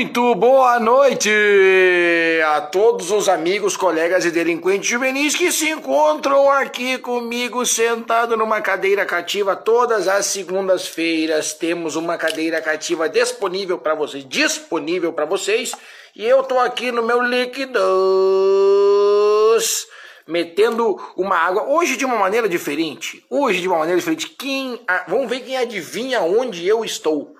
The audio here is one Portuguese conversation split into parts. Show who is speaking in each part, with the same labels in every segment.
Speaker 1: Muito boa noite a todos os amigos, colegas e delinquentes juvenis que se encontram aqui comigo sentado numa cadeira cativa todas as segundas-feiras. Temos uma cadeira cativa disponível para vocês, disponível para vocês, e eu tô aqui no meu líquidos metendo uma água hoje de uma maneira diferente. Hoje de uma maneira diferente. Quem, vamos ver quem adivinha onde eu estou.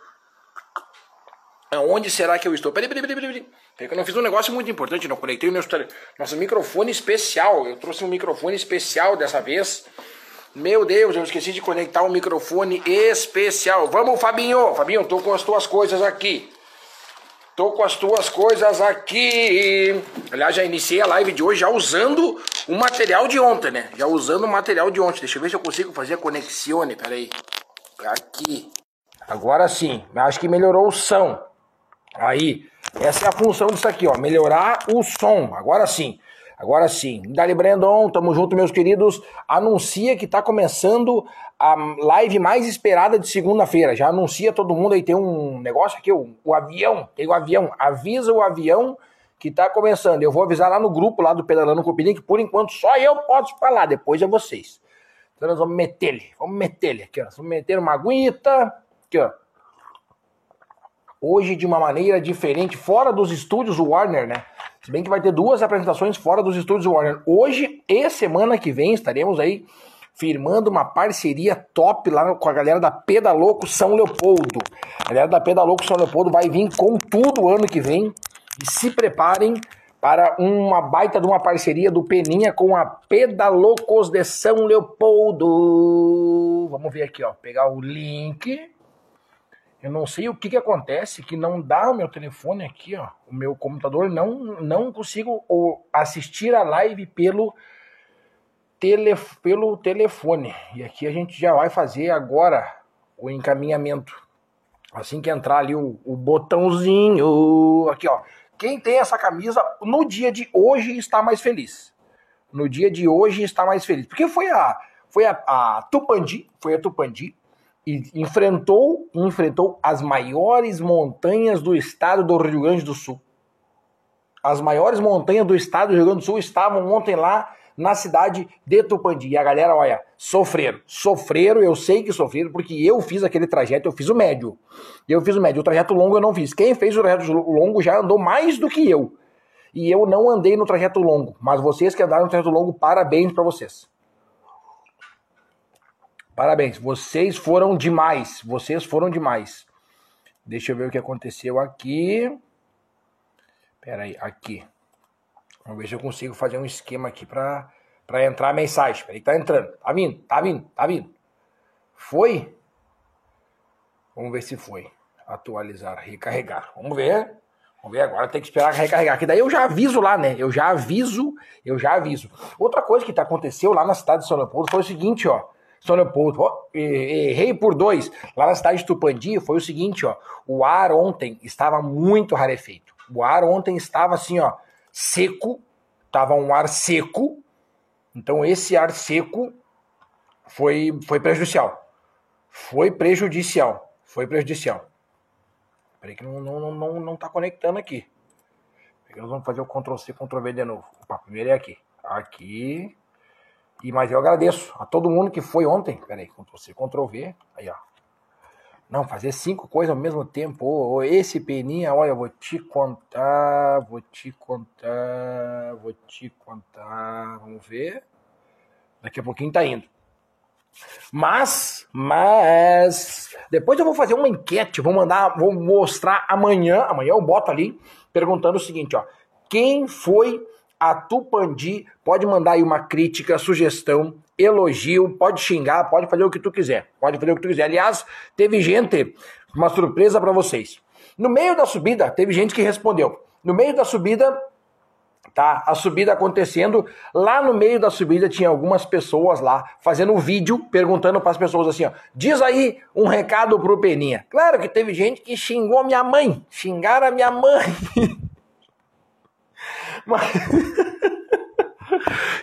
Speaker 1: Onde será que eu estou? Peraí, peraí, peraí, peraí. peraí eu não fiz um negócio muito importante, não conectei o meu nosso microfone especial. Eu trouxe um microfone especial dessa vez. Meu Deus, eu esqueci de conectar um microfone especial. Vamos, Fabinho. Fabinho, tô com as tuas coisas aqui. Tô com as tuas coisas aqui. Aliás, já iniciei a live de hoje já usando o material de ontem, né? Já usando o material de ontem. Deixa eu ver se eu consigo fazer a conexione. Peraí. Aqui. Agora sim. Acho que melhorou o som. Aí, essa é a função disso aqui, ó, melhorar o som. Agora sim. Agora sim. Dali Brandon, tamo junto, meus queridos. Anuncia que tá começando a live mais esperada de segunda-feira. Já anuncia todo mundo aí, tem um negócio aqui, o, o avião, tem o avião. Avisa o avião que tá começando. Eu vou avisar lá no grupo lá do Pedalando com que por enquanto só eu posso falar, depois é vocês. Então nós vamos meter ele, vamos meter ele aqui, ó. Vamos meter uma aguita, aqui, ó hoje de uma maneira diferente, fora dos estúdios Warner, né? Se bem que vai ter duas apresentações fora dos estúdios Warner. Hoje e semana que vem estaremos aí firmando uma parceria top lá com a galera da Pedaloco São Leopoldo. A galera da Pedaloco São Leopoldo vai vir com tudo ano que vem e se preparem para uma baita de uma parceria do Peninha com a Pedalocos de São Leopoldo. Vamos ver aqui, ó, pegar o link eu não sei o que, que acontece que não dá o meu telefone aqui, ó. O meu computador não, não consigo assistir a live pelo, tele, pelo telefone. E aqui a gente já vai fazer agora o encaminhamento. Assim que entrar ali o, o botãozinho. Aqui, ó. Quem tem essa camisa no dia de hoje está mais feliz. No dia de hoje está mais feliz. Porque foi a, foi a, a Tupandi, foi a Tupandi e enfrentou, enfrentou as maiores montanhas do estado do Rio Grande do Sul. As maiores montanhas do estado do Rio Grande do Sul estavam ontem lá na cidade de Tupandi. E a galera, olha, sofreram. Sofreram, eu sei que sofreram, porque eu fiz aquele trajeto, eu fiz o médio. Eu fiz o médio. O trajeto longo eu não fiz. Quem fez o trajeto longo já andou mais do que eu. E eu não andei no trajeto longo. Mas vocês que andaram no trajeto longo, parabéns para vocês. Parabéns, vocês foram demais. Vocês foram demais. Deixa eu ver o que aconteceu aqui. Pera aí, aqui. Vamos ver se eu consigo fazer um esquema aqui para para entrar a mensagem. Peraí, tá entrando. Tá vindo, tá vindo, tá vindo. Foi? Vamos ver se foi. Atualizar, recarregar. Vamos ver. Vamos ver agora, tem que esperar recarregar. Que daí eu já aviso lá, né? Eu já aviso, eu já aviso. Outra coisa que tá, aconteceu lá na cidade de São Leopoldo foi o seguinte, ó. São Leopoldo, oh, errei por dois. Lá na cidade de Tupandi foi o seguinte, ó. O ar ontem estava muito rarefeito. O ar ontem estava assim, ó, seco. Tava um ar seco. Então esse ar seco foi, foi prejudicial. Foi prejudicial. Foi prejudicial. Peraí que não, não, não, não tá conectando aqui. Nós vamos fazer o Ctrl C, Ctrl V de novo. Opa, primeiro é aqui. Aqui. E, mas eu agradeço a todo mundo que foi ontem. Peraí, Ctrl C, Ctrl V. Aí, ó. Não, fazer cinco coisas ao mesmo tempo. Oh, esse peninha, olha, eu vou te contar, vou te contar, vou te contar. Vamos ver. Daqui a pouquinho tá indo. Mas, mas, depois eu vou fazer uma enquete, vou mandar, vou mostrar amanhã, amanhã eu boto ali, perguntando o seguinte, ó. Quem foi a Tupandi pode mandar aí uma crítica, sugestão, elogio, pode xingar, pode fazer o que tu quiser. Pode fazer o que tu quiser. Aliás, teve gente, uma surpresa para vocês. No meio da subida, teve gente que respondeu. No meio da subida, tá? A subida acontecendo, lá no meio da subida tinha algumas pessoas lá fazendo um vídeo perguntando para as pessoas assim, ó: "Diz aí um recado pro Peninha". Claro que teve gente que xingou minha mãe, xingaram a minha mãe. Mas...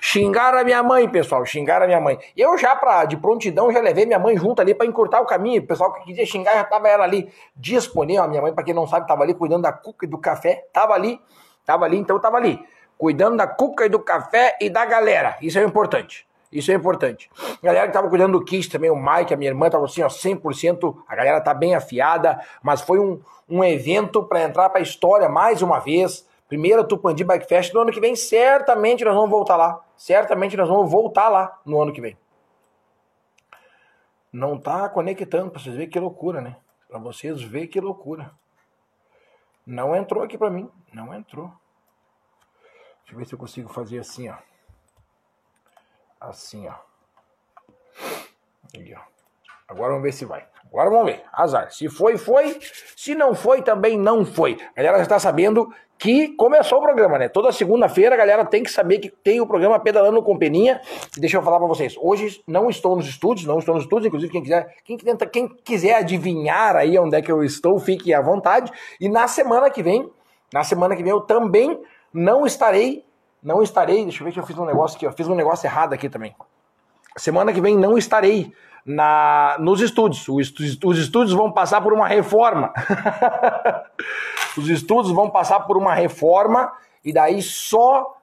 Speaker 1: Xingaram a minha mãe, pessoal, xingaram a minha mãe. Eu já, pra, de prontidão, já levei minha mãe junto ali para encurtar o caminho. O pessoal que queria xingar já tava ela ali disponível. A minha mãe, para quem não sabe, tava ali cuidando da cuca e do café. Tava ali, tava ali, então tava ali. Cuidando da cuca e do café e da galera. Isso é importante. Isso é importante. A galera que tava cuidando do kit também, o Mike, a minha irmã, tava assim, ó, 100%. A galera tá bem afiada, mas foi um, um evento para entrar pra história mais uma vez Primeira Tupandi Bike Fest no ano que vem, certamente nós vamos voltar lá. Certamente nós vamos voltar lá no ano que vem. Não tá conectando para vocês verem que loucura, né? Para vocês verem que loucura. Não entrou aqui para mim, não entrou. Deixa eu ver se eu consigo fazer assim, ó. Assim, ó. Aí, ó. Agora vamos ver se vai. Agora vamos ver. Azar. Se foi, foi. Se não foi, também não foi. A galera já está sabendo que começou o programa, né? Toda segunda-feira a galera tem que saber que tem o programa Pedalando com Peninha. E deixa eu falar para vocês. Hoje não estou nos estúdios, não estou nos estúdios. Inclusive, quem quiser, quem, tenta, quem quiser adivinhar aí onde é que eu estou, fique à vontade. E na semana que vem, na semana que vem eu também não estarei. Não estarei. Deixa eu ver se eu fiz um negócio aqui. Eu fiz um negócio errado aqui também. Semana que vem não estarei na, nos estúdios. Os, os estúdios vão passar por uma reforma. os estúdios vão passar por uma reforma e daí só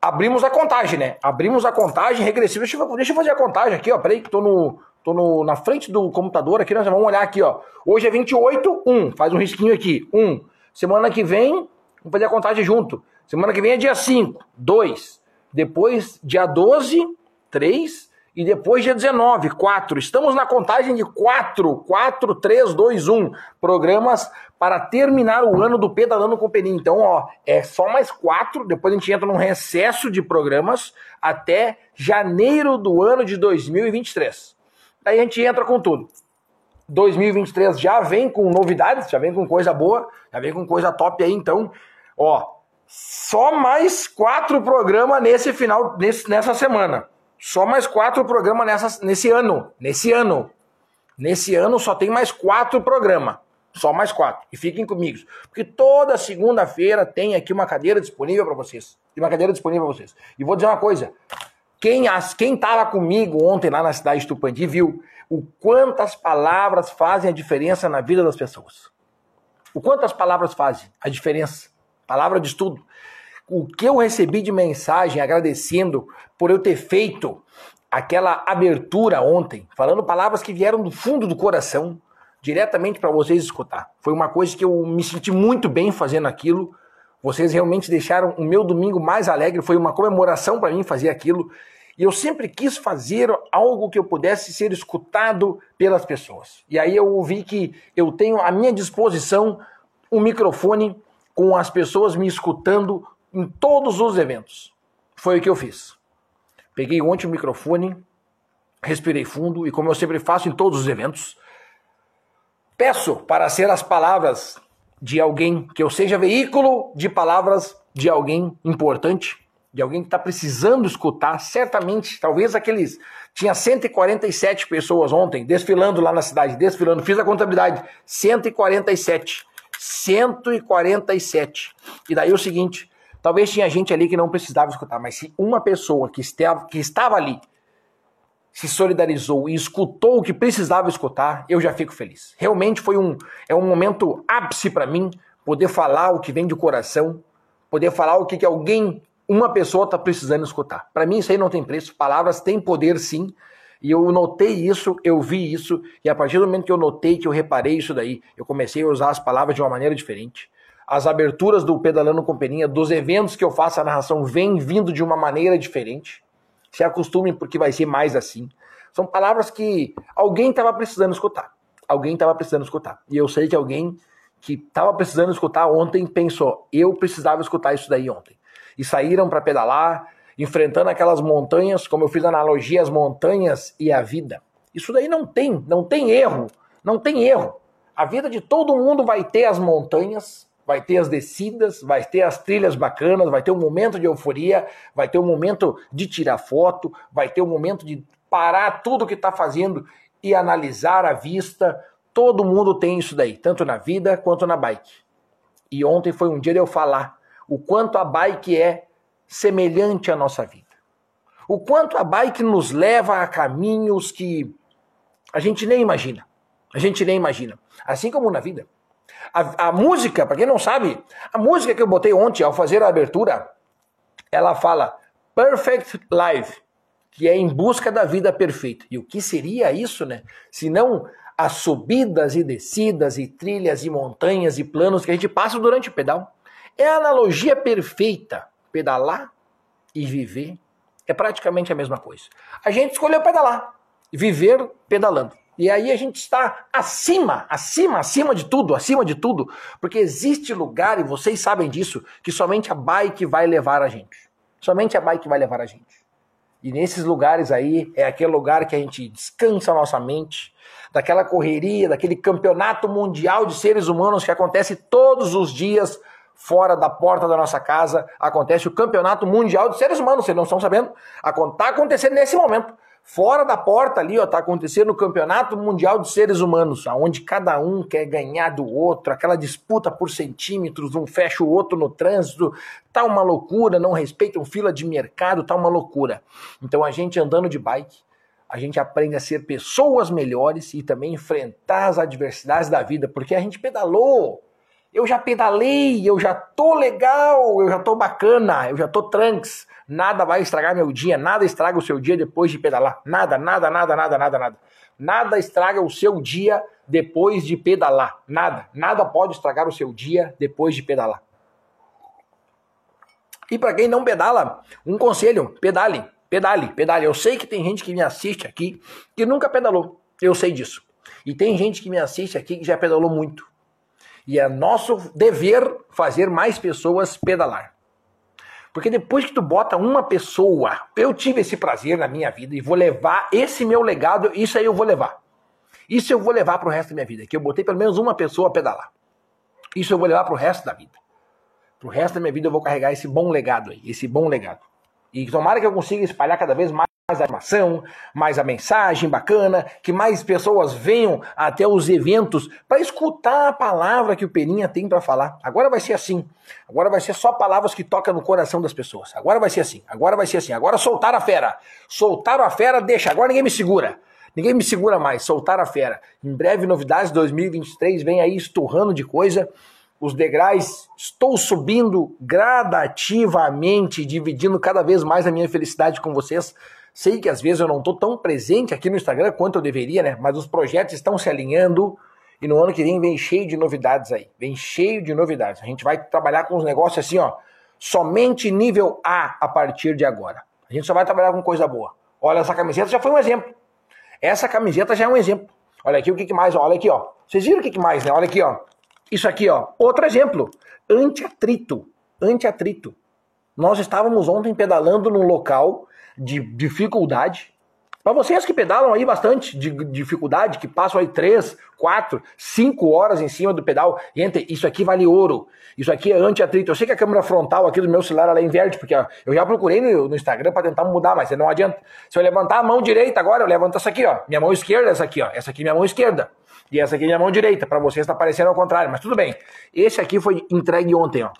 Speaker 1: abrimos a contagem, né? Abrimos a contagem regressiva. Deixa eu, deixa eu fazer a contagem aqui, ó. Peraí que tô no, tô no, na frente do computador aqui. Nós vamos olhar aqui, ó. Hoje é 28, 1. Faz um risquinho aqui. 1. Semana que vem, vamos fazer a contagem junto. Semana que vem é dia 5, 2. Depois, dia 12, 3. E depois dia 19, 4. Estamos na contagem de 4, 4, 3, 2, 1 programas para terminar o ano do Pedalando com Peninha. Então, ó, é só mais 4, depois a gente entra num recesso de programas até janeiro do ano de 2023. Daí a gente entra com tudo. 2023 já vem com novidades, já vem com coisa boa, já vem com coisa top aí, então, ó, só mais quatro programas nesse final, nesse, nessa semana. Só mais quatro programas nessa, nesse ano. Nesse ano. Nesse ano só tem mais quatro programas. Só mais quatro. E fiquem comigo. Porque toda segunda-feira tem aqui uma cadeira disponível para vocês. Tem uma cadeira disponível para vocês. E vou dizer uma coisa. Quem, as, quem tava comigo ontem lá na cidade de Tupandi viu o quantas palavras fazem a diferença na vida das pessoas. O quantas palavras fazem a diferença. Palavra de estudo o que eu recebi de mensagem agradecendo por eu ter feito aquela abertura ontem, falando palavras que vieram do fundo do coração, diretamente para vocês escutar. Foi uma coisa que eu me senti muito bem fazendo aquilo. Vocês realmente deixaram o meu domingo mais alegre, foi uma comemoração para mim fazer aquilo. E eu sempre quis fazer algo que eu pudesse ser escutado pelas pessoas. E aí eu vi que eu tenho à minha disposição um microfone com as pessoas me escutando em todos os eventos. Foi o que eu fiz. Peguei ontem o microfone, respirei fundo e, como eu sempre faço em todos os eventos, peço para ser as palavras de alguém, que eu seja veículo de palavras de alguém importante, de alguém que está precisando escutar, certamente, talvez aqueles. Tinha 147 pessoas ontem desfilando lá na cidade, desfilando, fiz a contabilidade, 147. 147. E daí é o seguinte, Talvez tinha gente ali que não precisava escutar, mas se uma pessoa que estava, que estava ali se solidarizou e escutou o que precisava escutar, eu já fico feliz. Realmente foi um, é um momento ápice para mim poder falar o que vem do coração, poder falar o que, que alguém, uma pessoa está precisando escutar. Para mim isso aí não tem preço, palavras têm poder sim. E eu notei isso, eu vi isso, e a partir do momento que eu notei, que eu reparei isso daí, eu comecei a usar as palavras de uma maneira diferente as aberturas do Pedalando com Peninha, dos eventos que eu faço a narração, vem vindo de uma maneira diferente. Se acostumem, porque vai ser mais assim. São palavras que alguém estava precisando escutar. Alguém estava precisando escutar. E eu sei que alguém que estava precisando escutar ontem pensou: eu precisava escutar isso daí ontem. E saíram para pedalar, enfrentando aquelas montanhas, como eu fiz analogia, as montanhas e a vida. Isso daí não tem, não tem erro. Não tem erro. A vida de todo mundo vai ter as montanhas, vai ter as descidas, vai ter as trilhas bacanas, vai ter um momento de euforia, vai ter um momento de tirar foto, vai ter um momento de parar tudo que está fazendo e analisar a vista. Todo mundo tem isso daí, tanto na vida quanto na bike. E ontem foi um dia de eu falar o quanto a bike é semelhante à nossa vida. O quanto a bike nos leva a caminhos que a gente nem imagina. A gente nem imagina. Assim como na vida. A, a música, para quem não sabe, a música que eu botei ontem ao fazer a abertura, ela fala Perfect Life, que é em busca da vida perfeita. E o que seria isso, né? Se não as subidas e descidas e trilhas e montanhas e planos que a gente passa durante o pedal. É a analogia perfeita. Pedalar e viver é praticamente a mesma coisa. A gente escolheu pedalar, viver pedalando. E aí a gente está acima, acima, acima de tudo, acima de tudo, porque existe lugar, e vocês sabem disso, que somente a bike vai levar a gente. Somente a bike vai levar a gente. E nesses lugares aí, é aquele lugar que a gente descansa a nossa mente, daquela correria, daquele campeonato mundial de seres humanos que acontece todos os dias fora da porta da nossa casa. Acontece o campeonato mundial de seres humanos, vocês não estão sabendo? Está acontecendo nesse momento. Fora da porta ali, ó, tá acontecendo o Campeonato Mundial de Seres Humanos, aonde cada um quer ganhar do outro, aquela disputa por centímetros, um fecha o outro no trânsito, tá uma loucura, não respeitam fila de mercado, tá uma loucura. Então a gente andando de bike, a gente aprende a ser pessoas melhores e também enfrentar as adversidades da vida, porque a gente pedalou. Eu já pedalei, eu já tô legal, eu já tô bacana, eu já tô tranks. Nada vai estragar meu dia, nada estraga o seu dia depois de pedalar. Nada, nada, nada, nada, nada, nada. Nada estraga o seu dia depois de pedalar. Nada, nada pode estragar o seu dia depois de pedalar. E para quem não pedala, um conselho: pedale. Pedale, pedale. Eu sei que tem gente que me assiste aqui que nunca pedalou. Eu sei disso. E tem gente que me assiste aqui que já pedalou muito. E é nosso dever fazer mais pessoas pedalar. Porque depois que tu bota uma pessoa, eu tive esse prazer na minha vida e vou levar esse meu legado, isso aí eu vou levar. Isso eu vou levar pro resto da minha vida, que eu botei pelo menos uma pessoa a pedalar. Isso eu vou levar pro resto da vida. Pro resto da minha vida eu vou carregar esse bom legado aí, esse bom legado. E tomara que eu consiga espalhar cada vez mais a animação, mais a mensagem bacana, que mais pessoas venham até os eventos para escutar a palavra que o Peninha tem para falar. Agora vai ser assim. Agora vai ser só palavras que tocam no coração das pessoas. Agora vai ser assim. Agora vai ser assim. Agora soltar a fera. Soltaram a fera, deixa. Agora ninguém me segura. Ninguém me segura mais. Soltar a fera. Em breve, novidades 2023 vem aí esturrando de coisa os degraus, estou subindo gradativamente, dividindo cada vez mais a minha felicidade com vocês. Sei que às vezes eu não estou tão presente aqui no Instagram quanto eu deveria, né? Mas os projetos estão se alinhando e no ano que vem vem cheio de novidades aí. Vem cheio de novidades. A gente vai trabalhar com os negócios assim, ó, somente nível A a partir de agora. A gente só vai trabalhar com coisa boa. Olha, essa camiseta já foi um exemplo. Essa camiseta já é um exemplo. Olha aqui o que, que mais, olha aqui, ó. Vocês viram o que, que mais, né? Olha aqui, ó. Isso aqui, ó. Outro exemplo. Antiatrito. Antiatrito. Nós estávamos ontem pedalando num local de dificuldade. Para vocês que pedalam aí bastante de dificuldade, que passam aí 3, 4, 5 horas em cima do pedal, gente, isso aqui vale ouro. Isso aqui é anti-atrito. Eu sei que a câmera frontal aqui do meu celular ela inverte, porque ó, eu já procurei no, no Instagram para tentar mudar, mas não adianta. Se eu levantar a mão direita agora, eu levanto essa aqui, ó. Minha mão esquerda, essa aqui, ó. Essa aqui é minha mão esquerda. E essa aqui é minha mão direita. Para vocês está parecendo ao contrário, mas tudo bem. Esse aqui foi entregue ontem, ó.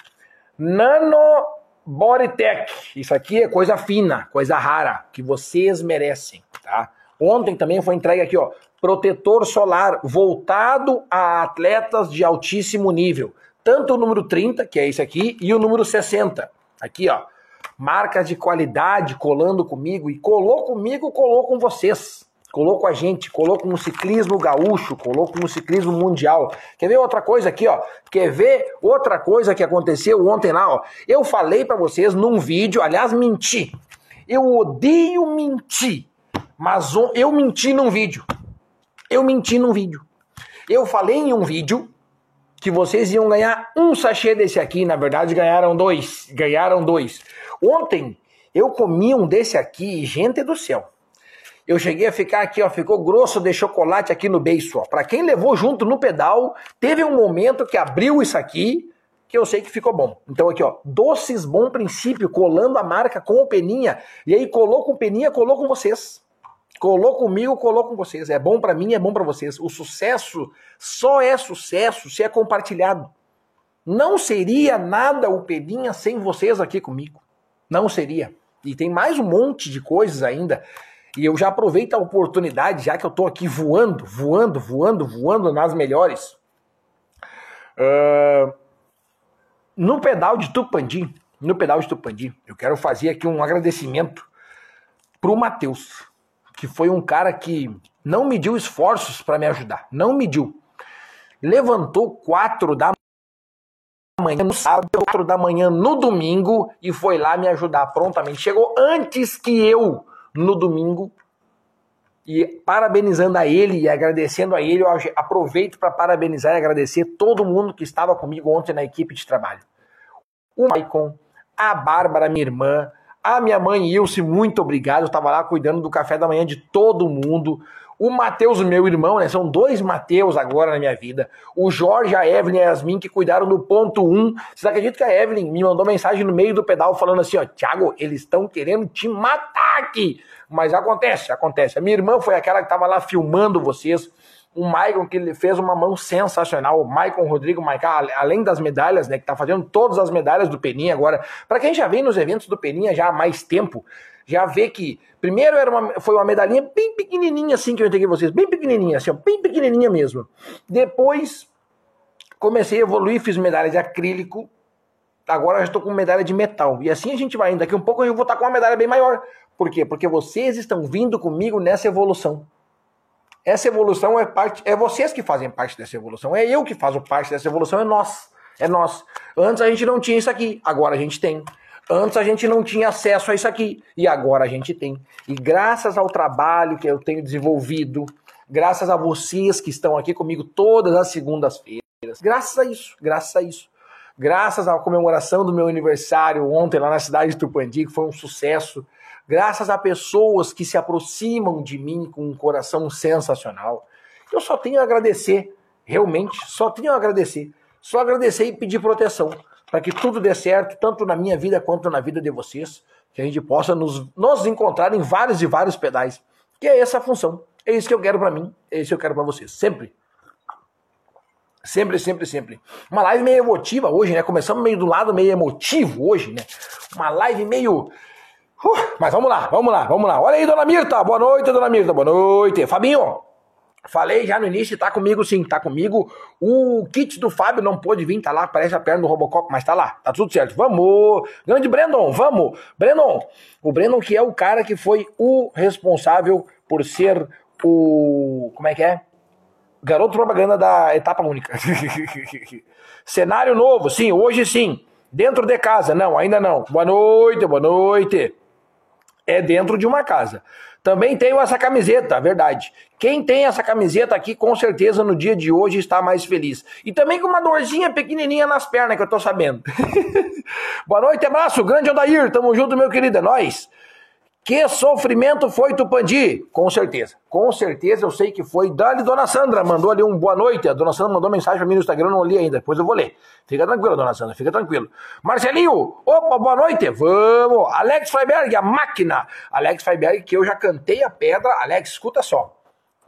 Speaker 1: Nano Bodytech. Isso aqui é coisa fina, coisa rara, que vocês merecem, tá? Ontem também foi entregue aqui, ó, protetor solar voltado a atletas de altíssimo nível. Tanto o número 30, que é esse aqui, e o número 60. Aqui, ó. Marcas de qualidade colando comigo e colou comigo, colou com vocês colou com a gente, colou com o ciclismo gaúcho, colou com o ciclismo mundial. Quer ver outra coisa aqui, ó? Quer ver outra coisa que aconteceu ontem lá, ó? Eu falei para vocês num vídeo, aliás, menti. Eu odeio mentir, mas eu menti num vídeo. Eu menti num vídeo. Eu falei em um vídeo que vocês iam ganhar um sachê desse aqui, na verdade ganharam dois, ganharam dois. Ontem eu comi um desse aqui, gente do céu. Eu cheguei a ficar aqui, ó, ficou grosso de chocolate aqui no beiço, ó. Para quem levou junto no pedal, teve um momento que abriu isso aqui, que eu sei que ficou bom. Então aqui, ó, doces bom princípio, colando a marca com o Peninha. E aí colou com o Peninha, colou com vocês. Colou comigo, colou com vocês. É bom para mim, é bom para vocês. O sucesso só é sucesso se é compartilhado. Não seria nada o Peninha sem vocês aqui comigo. Não seria. E tem mais um monte de coisas ainda. E eu já aproveito a oportunidade, já que eu tô aqui voando, voando, voando, voando nas melhores. Uh, no pedal de Tupandi, no pedal de Tupandi, eu quero fazer aqui um agradecimento pro Matheus, que foi um cara que não mediu esforços para me ajudar, não mediu. Levantou quatro da manhã no sábado, quatro da manhã no domingo e foi lá me ajudar prontamente. Chegou antes que eu no domingo e parabenizando a ele e agradecendo a ele, eu aproveito para parabenizar e agradecer todo mundo que estava comigo ontem na equipe de trabalho. O Maicon, a Bárbara, minha irmã, a minha mãe Ilse, muito obrigado. Eu estava lá cuidando do café da manhã de todo mundo. O Matheus, meu irmão, né? São dois Mateus agora na minha vida. O Jorge, a Evelyn e a Yasmin que cuidaram do ponto 1. Um. Vocês acreditam que a Evelyn me mandou mensagem no meio do pedal falando assim, ó, Thiago, eles estão querendo te matar aqui. Mas acontece, acontece. A minha irmã foi aquela que estava lá filmando vocês. O Maicon, que ele fez uma mão sensacional. O Maicon Rodrigo Maicon, além das medalhas, né? Que tá fazendo todas as medalhas do Peninha agora. Para quem já vem nos eventos do Peninha já há mais tempo, já vê que primeiro era uma, foi uma medalhinha bem pequenininha assim que eu entreguei vocês, bem pequenininha assim, ó, bem pequenininha mesmo. Depois comecei a evoluir, fiz medalha de acrílico. Agora já estou com medalha de metal. E assim a gente vai indo. Daqui um pouco eu vou estar com uma medalha bem maior. Por quê? Porque vocês estão vindo comigo nessa evolução. Essa evolução é parte, é vocês que fazem parte dessa evolução. É eu que faço parte dessa evolução, é nós. É nós. Antes a gente não tinha isso aqui, agora a gente tem. Antes a gente não tinha acesso a isso aqui. E agora a gente tem. E graças ao trabalho que eu tenho desenvolvido, graças a vocês que estão aqui comigo todas as segundas-feiras, graças a isso, graças a isso, graças à comemoração do meu aniversário ontem lá na cidade de Tupandi, que foi um sucesso, graças a pessoas que se aproximam de mim com um coração sensacional, eu só tenho a agradecer, realmente, só tenho a agradecer, só agradecer e pedir proteção para que tudo dê certo, tanto na minha vida quanto na vida de vocês, que a gente possa nos, nos encontrar em vários e vários pedais. Que é essa a função. É isso que eu quero para mim, é isso que eu quero para vocês. Sempre. Sempre, sempre, sempre. Uma live meio emotiva hoje, né? Começamos meio do lado meio emotivo hoje, né? Uma live meio. Uh, mas vamos lá, vamos lá, vamos lá. Olha aí, dona Mirta. Boa noite, dona Mirta. Boa noite. Fabinho, Falei já no início, tá comigo sim, tá comigo. O kit do Fábio não pôde vir, tá lá, parece a perna do Robocop, mas tá lá, tá tudo certo. Vamos! Grande Brandon, vamos! Brandon, o Brandon que é o cara que foi o responsável por ser o. Como é que é? Garoto propaganda da etapa única. Cenário novo, sim, hoje sim. Dentro de casa, não, ainda não. Boa noite, boa noite. É dentro de uma casa. Também tenho essa camiseta, verdade. Quem tem essa camiseta aqui, com certeza no dia de hoje está mais feliz. E também com uma dorzinha pequenininha nas pernas, que eu tô sabendo. Boa noite, abraço, grande Odair, tamo junto, meu querido, é nóis. Que sofrimento foi Tupandi? Com certeza. Com certeza eu sei que foi. Dali, dona Sandra mandou ali um boa noite. A dona Sandra mandou mensagem pra mim no Instagram, não li ainda. Depois eu vou ler. Fica tranquilo, dona Sandra, fica tranquilo. Marcelinho, opa, boa noite. Vamos. Alex Freiberg, a máquina. Alex Freiberg, que eu já cantei a pedra. Alex, escuta só.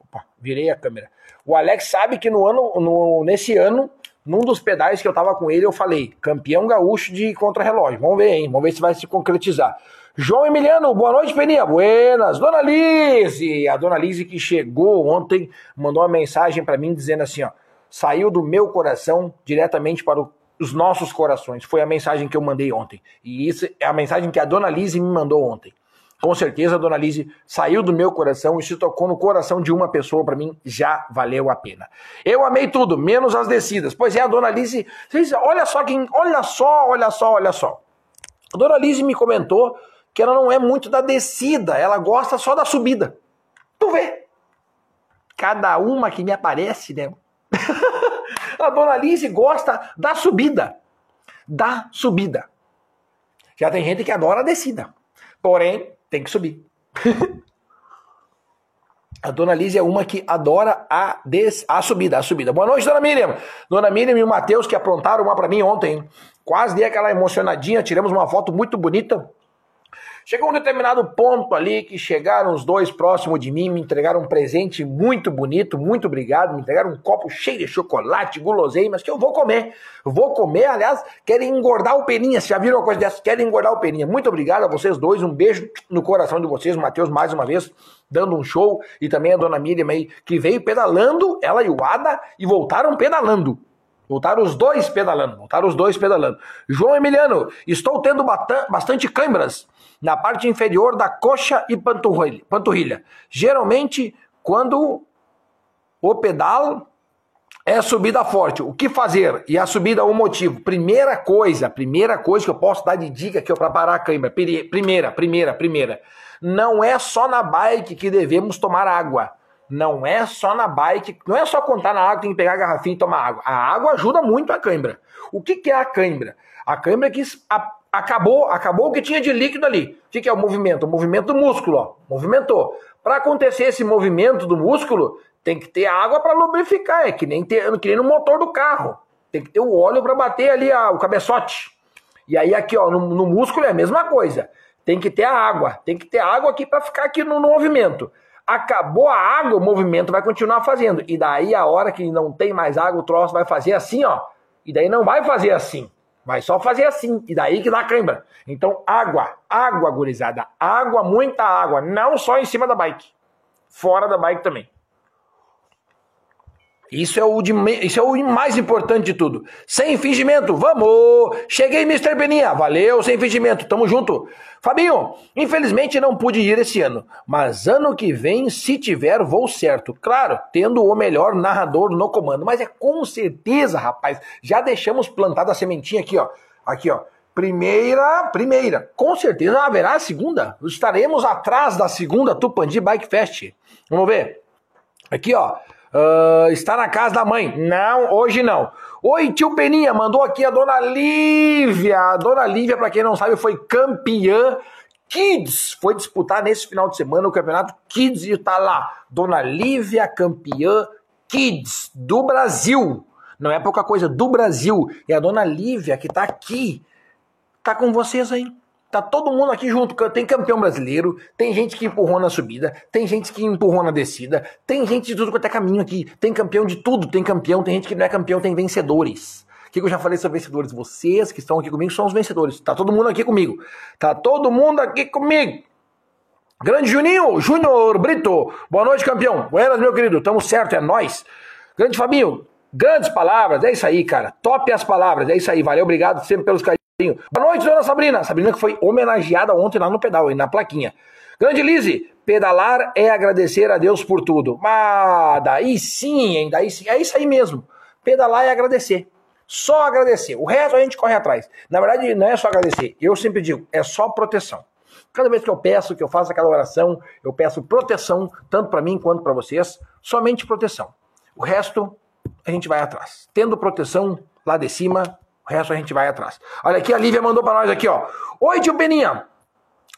Speaker 1: Opa, virei a câmera. O Alex sabe que no ano, no, nesse ano, num dos pedais que eu tava com ele, eu falei, campeão gaúcho de contrarrelógio. Vamos ver, hein? Vamos ver se vai se concretizar. João Emiliano, boa noite, Peninha. Buenas. Dona Lise, a Dona Lise que chegou ontem, mandou uma mensagem para mim dizendo assim, ó, saiu do meu coração diretamente para os nossos corações. Foi a mensagem que eu mandei ontem. E isso é a mensagem que a Dona Lise me mandou ontem. Com certeza, a Dona Lise saiu do meu coração e se tocou no coração de uma pessoa, para mim já valeu a pena. Eu amei tudo, menos as descidas. Pois é, a Dona Lise, olha só quem, olha só, olha só, olha só. A Dona Lise me comentou que ela não é muito da descida, ela gosta só da subida. Tu vê? Cada uma que me aparece, né? a dona Lise gosta da subida. Da subida. Já tem gente que adora a descida. Porém, tem que subir. a dona Lise é uma que adora a, des... a subida, a subida. Boa noite, dona Miriam. Dona Miriam e o Matheus que aprontaram uma para mim ontem. Quase dei aquela emocionadinha, tiramos uma foto muito bonita. Chegou um determinado ponto ali que chegaram os dois próximos de mim, me entregaram um presente muito bonito, muito obrigado, me entregaram um copo cheio de chocolate, guloseimas, que eu vou comer. Vou comer, aliás, querem engordar o peninha, já viram uma coisa dessa? Querem engordar o peninha. Muito obrigado a vocês dois, um beijo no coração de vocês, Matheus, mais uma vez, dando um show, e também a dona Miriam aí, que veio pedalando, ela e o Ada, e voltaram pedalando. Voltaram os dois pedalando, voltaram os dois pedalando. João Emiliano, estou tendo bastante câimbras na parte inferior da coxa e panturrilha. panturrilha. Geralmente, quando o pedal é subida forte. O que fazer? E a subida, o motivo. Primeira coisa, primeira coisa que eu posso dar de dica aqui para parar a câimbra. Primeira, primeira, primeira. Não é só na bike que devemos tomar água. Não é só na bike, não é só contar na água, tem que pegar a garrafinha e tomar água. A água ajuda muito a cãibra. O que, que é a cãibra? A cãibra é que a, acabou, acabou o que tinha de líquido ali. O que, que é o movimento? O movimento do músculo, ó. Movimentou. Para acontecer esse movimento do músculo, tem que ter água para lubrificar. É que nem, ter, que nem no motor do carro. Tem que ter o óleo para bater ali a, o cabeçote. E aí aqui, ó, no, no, músculo é a mesma coisa. Tem que ter a água. Tem que ter água aqui para ficar aqui no, no movimento. Acabou a água, o movimento vai continuar fazendo. E daí, a hora que não tem mais água, o troço vai fazer assim, ó. E daí não vai fazer assim. Vai só fazer assim. E daí que dá cãibra. Então, água. Água, gurizada. Água, muita água. Não só em cima da bike. Fora da bike também. Isso é, o de, isso é o mais importante de tudo. Sem fingimento, vamos! Cheguei, Mr. Peninha. Valeu, sem fingimento, tamo junto. Fabinho, infelizmente não pude ir esse ano, mas ano que vem, se tiver, vou certo. Claro, tendo o melhor narrador no comando. Mas é com certeza, rapaz. Já deixamos plantada a sementinha aqui, ó. Aqui, ó. Primeira, primeira. Com certeza haverá a segunda. Estaremos atrás da segunda Tupandi Bike Fest. Vamos ver. Aqui, ó. Uh, está na casa da mãe. Não, hoje não. Oi, tio Peninha, mandou aqui a dona Lívia. A dona Lívia, para quem não sabe, foi campeã Kids. Foi disputar nesse final de semana o campeonato Kids e tá lá. Dona Lívia, campeã Kids do Brasil. Não é pouca coisa, do Brasil. E a dona Lívia, que tá aqui, tá com vocês aí. Tá todo mundo aqui junto. Tem campeão brasileiro, tem gente que empurrou na subida, tem gente que empurrou na descida, tem gente de tudo quanto é caminho aqui. Tem campeão de tudo, tem campeão, tem gente que não é campeão, tem vencedores. O que eu já falei sobre vencedores? Vocês que estão aqui comigo são os vencedores. Tá todo mundo aqui comigo. Tá todo mundo aqui comigo. Grande Juninho, Júnior Brito. Boa noite, campeão. Buenas, meu querido. Tamo certo, é nós. Grande Fabinho, grandes palavras. É isso aí, cara. Top as palavras. É isso aí. Valeu, obrigado sempre pelos carinhos. Boa noite, dona Sabrina. Sabrina que foi homenageada ontem lá no pedal, aí na plaquinha. Grande Lise, pedalar é agradecer a Deus por tudo. Mas daí sim, hein? Daí sim. É isso aí mesmo. Pedalar é agradecer. Só agradecer. O resto a gente corre atrás. Na verdade, não é só agradecer. Eu sempre digo, é só proteção. Cada vez que eu peço, que eu faço aquela oração, eu peço proteção, tanto para mim quanto para vocês, somente proteção. O resto a gente vai atrás. Tendo proteção lá de cima, o resto a gente vai atrás. Olha aqui, a Lívia mandou para nós aqui, ó. Oi, tio Peninha.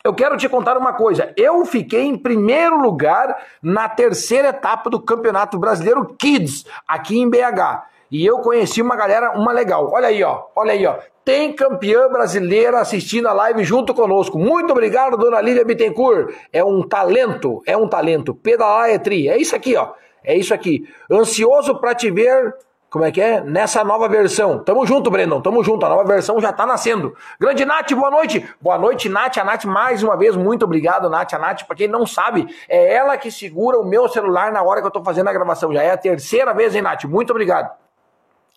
Speaker 1: Eu quero te contar uma coisa. Eu fiquei em primeiro lugar na terceira etapa do Campeonato Brasileiro Kids, aqui em BH. E eu conheci uma galera, uma legal. Olha aí, ó. Olha aí, ó. Tem campeã brasileira assistindo a live junto conosco. Muito obrigado, dona Lívia Bittencourt. É um talento, é um talento. Pedalar é tri. É isso aqui, ó. É isso aqui. Ansioso para te ver como é que é? Nessa nova versão. Tamo junto, Brendão, tamo junto. A nova versão já tá nascendo. Grande Nath, boa noite. Boa noite, Nath. A Nath, mais uma vez, muito obrigado, Nath. A Nath, pra quem não sabe, é ela que segura o meu celular na hora que eu tô fazendo a gravação. Já é a terceira vez, hein, Nath? Muito obrigado.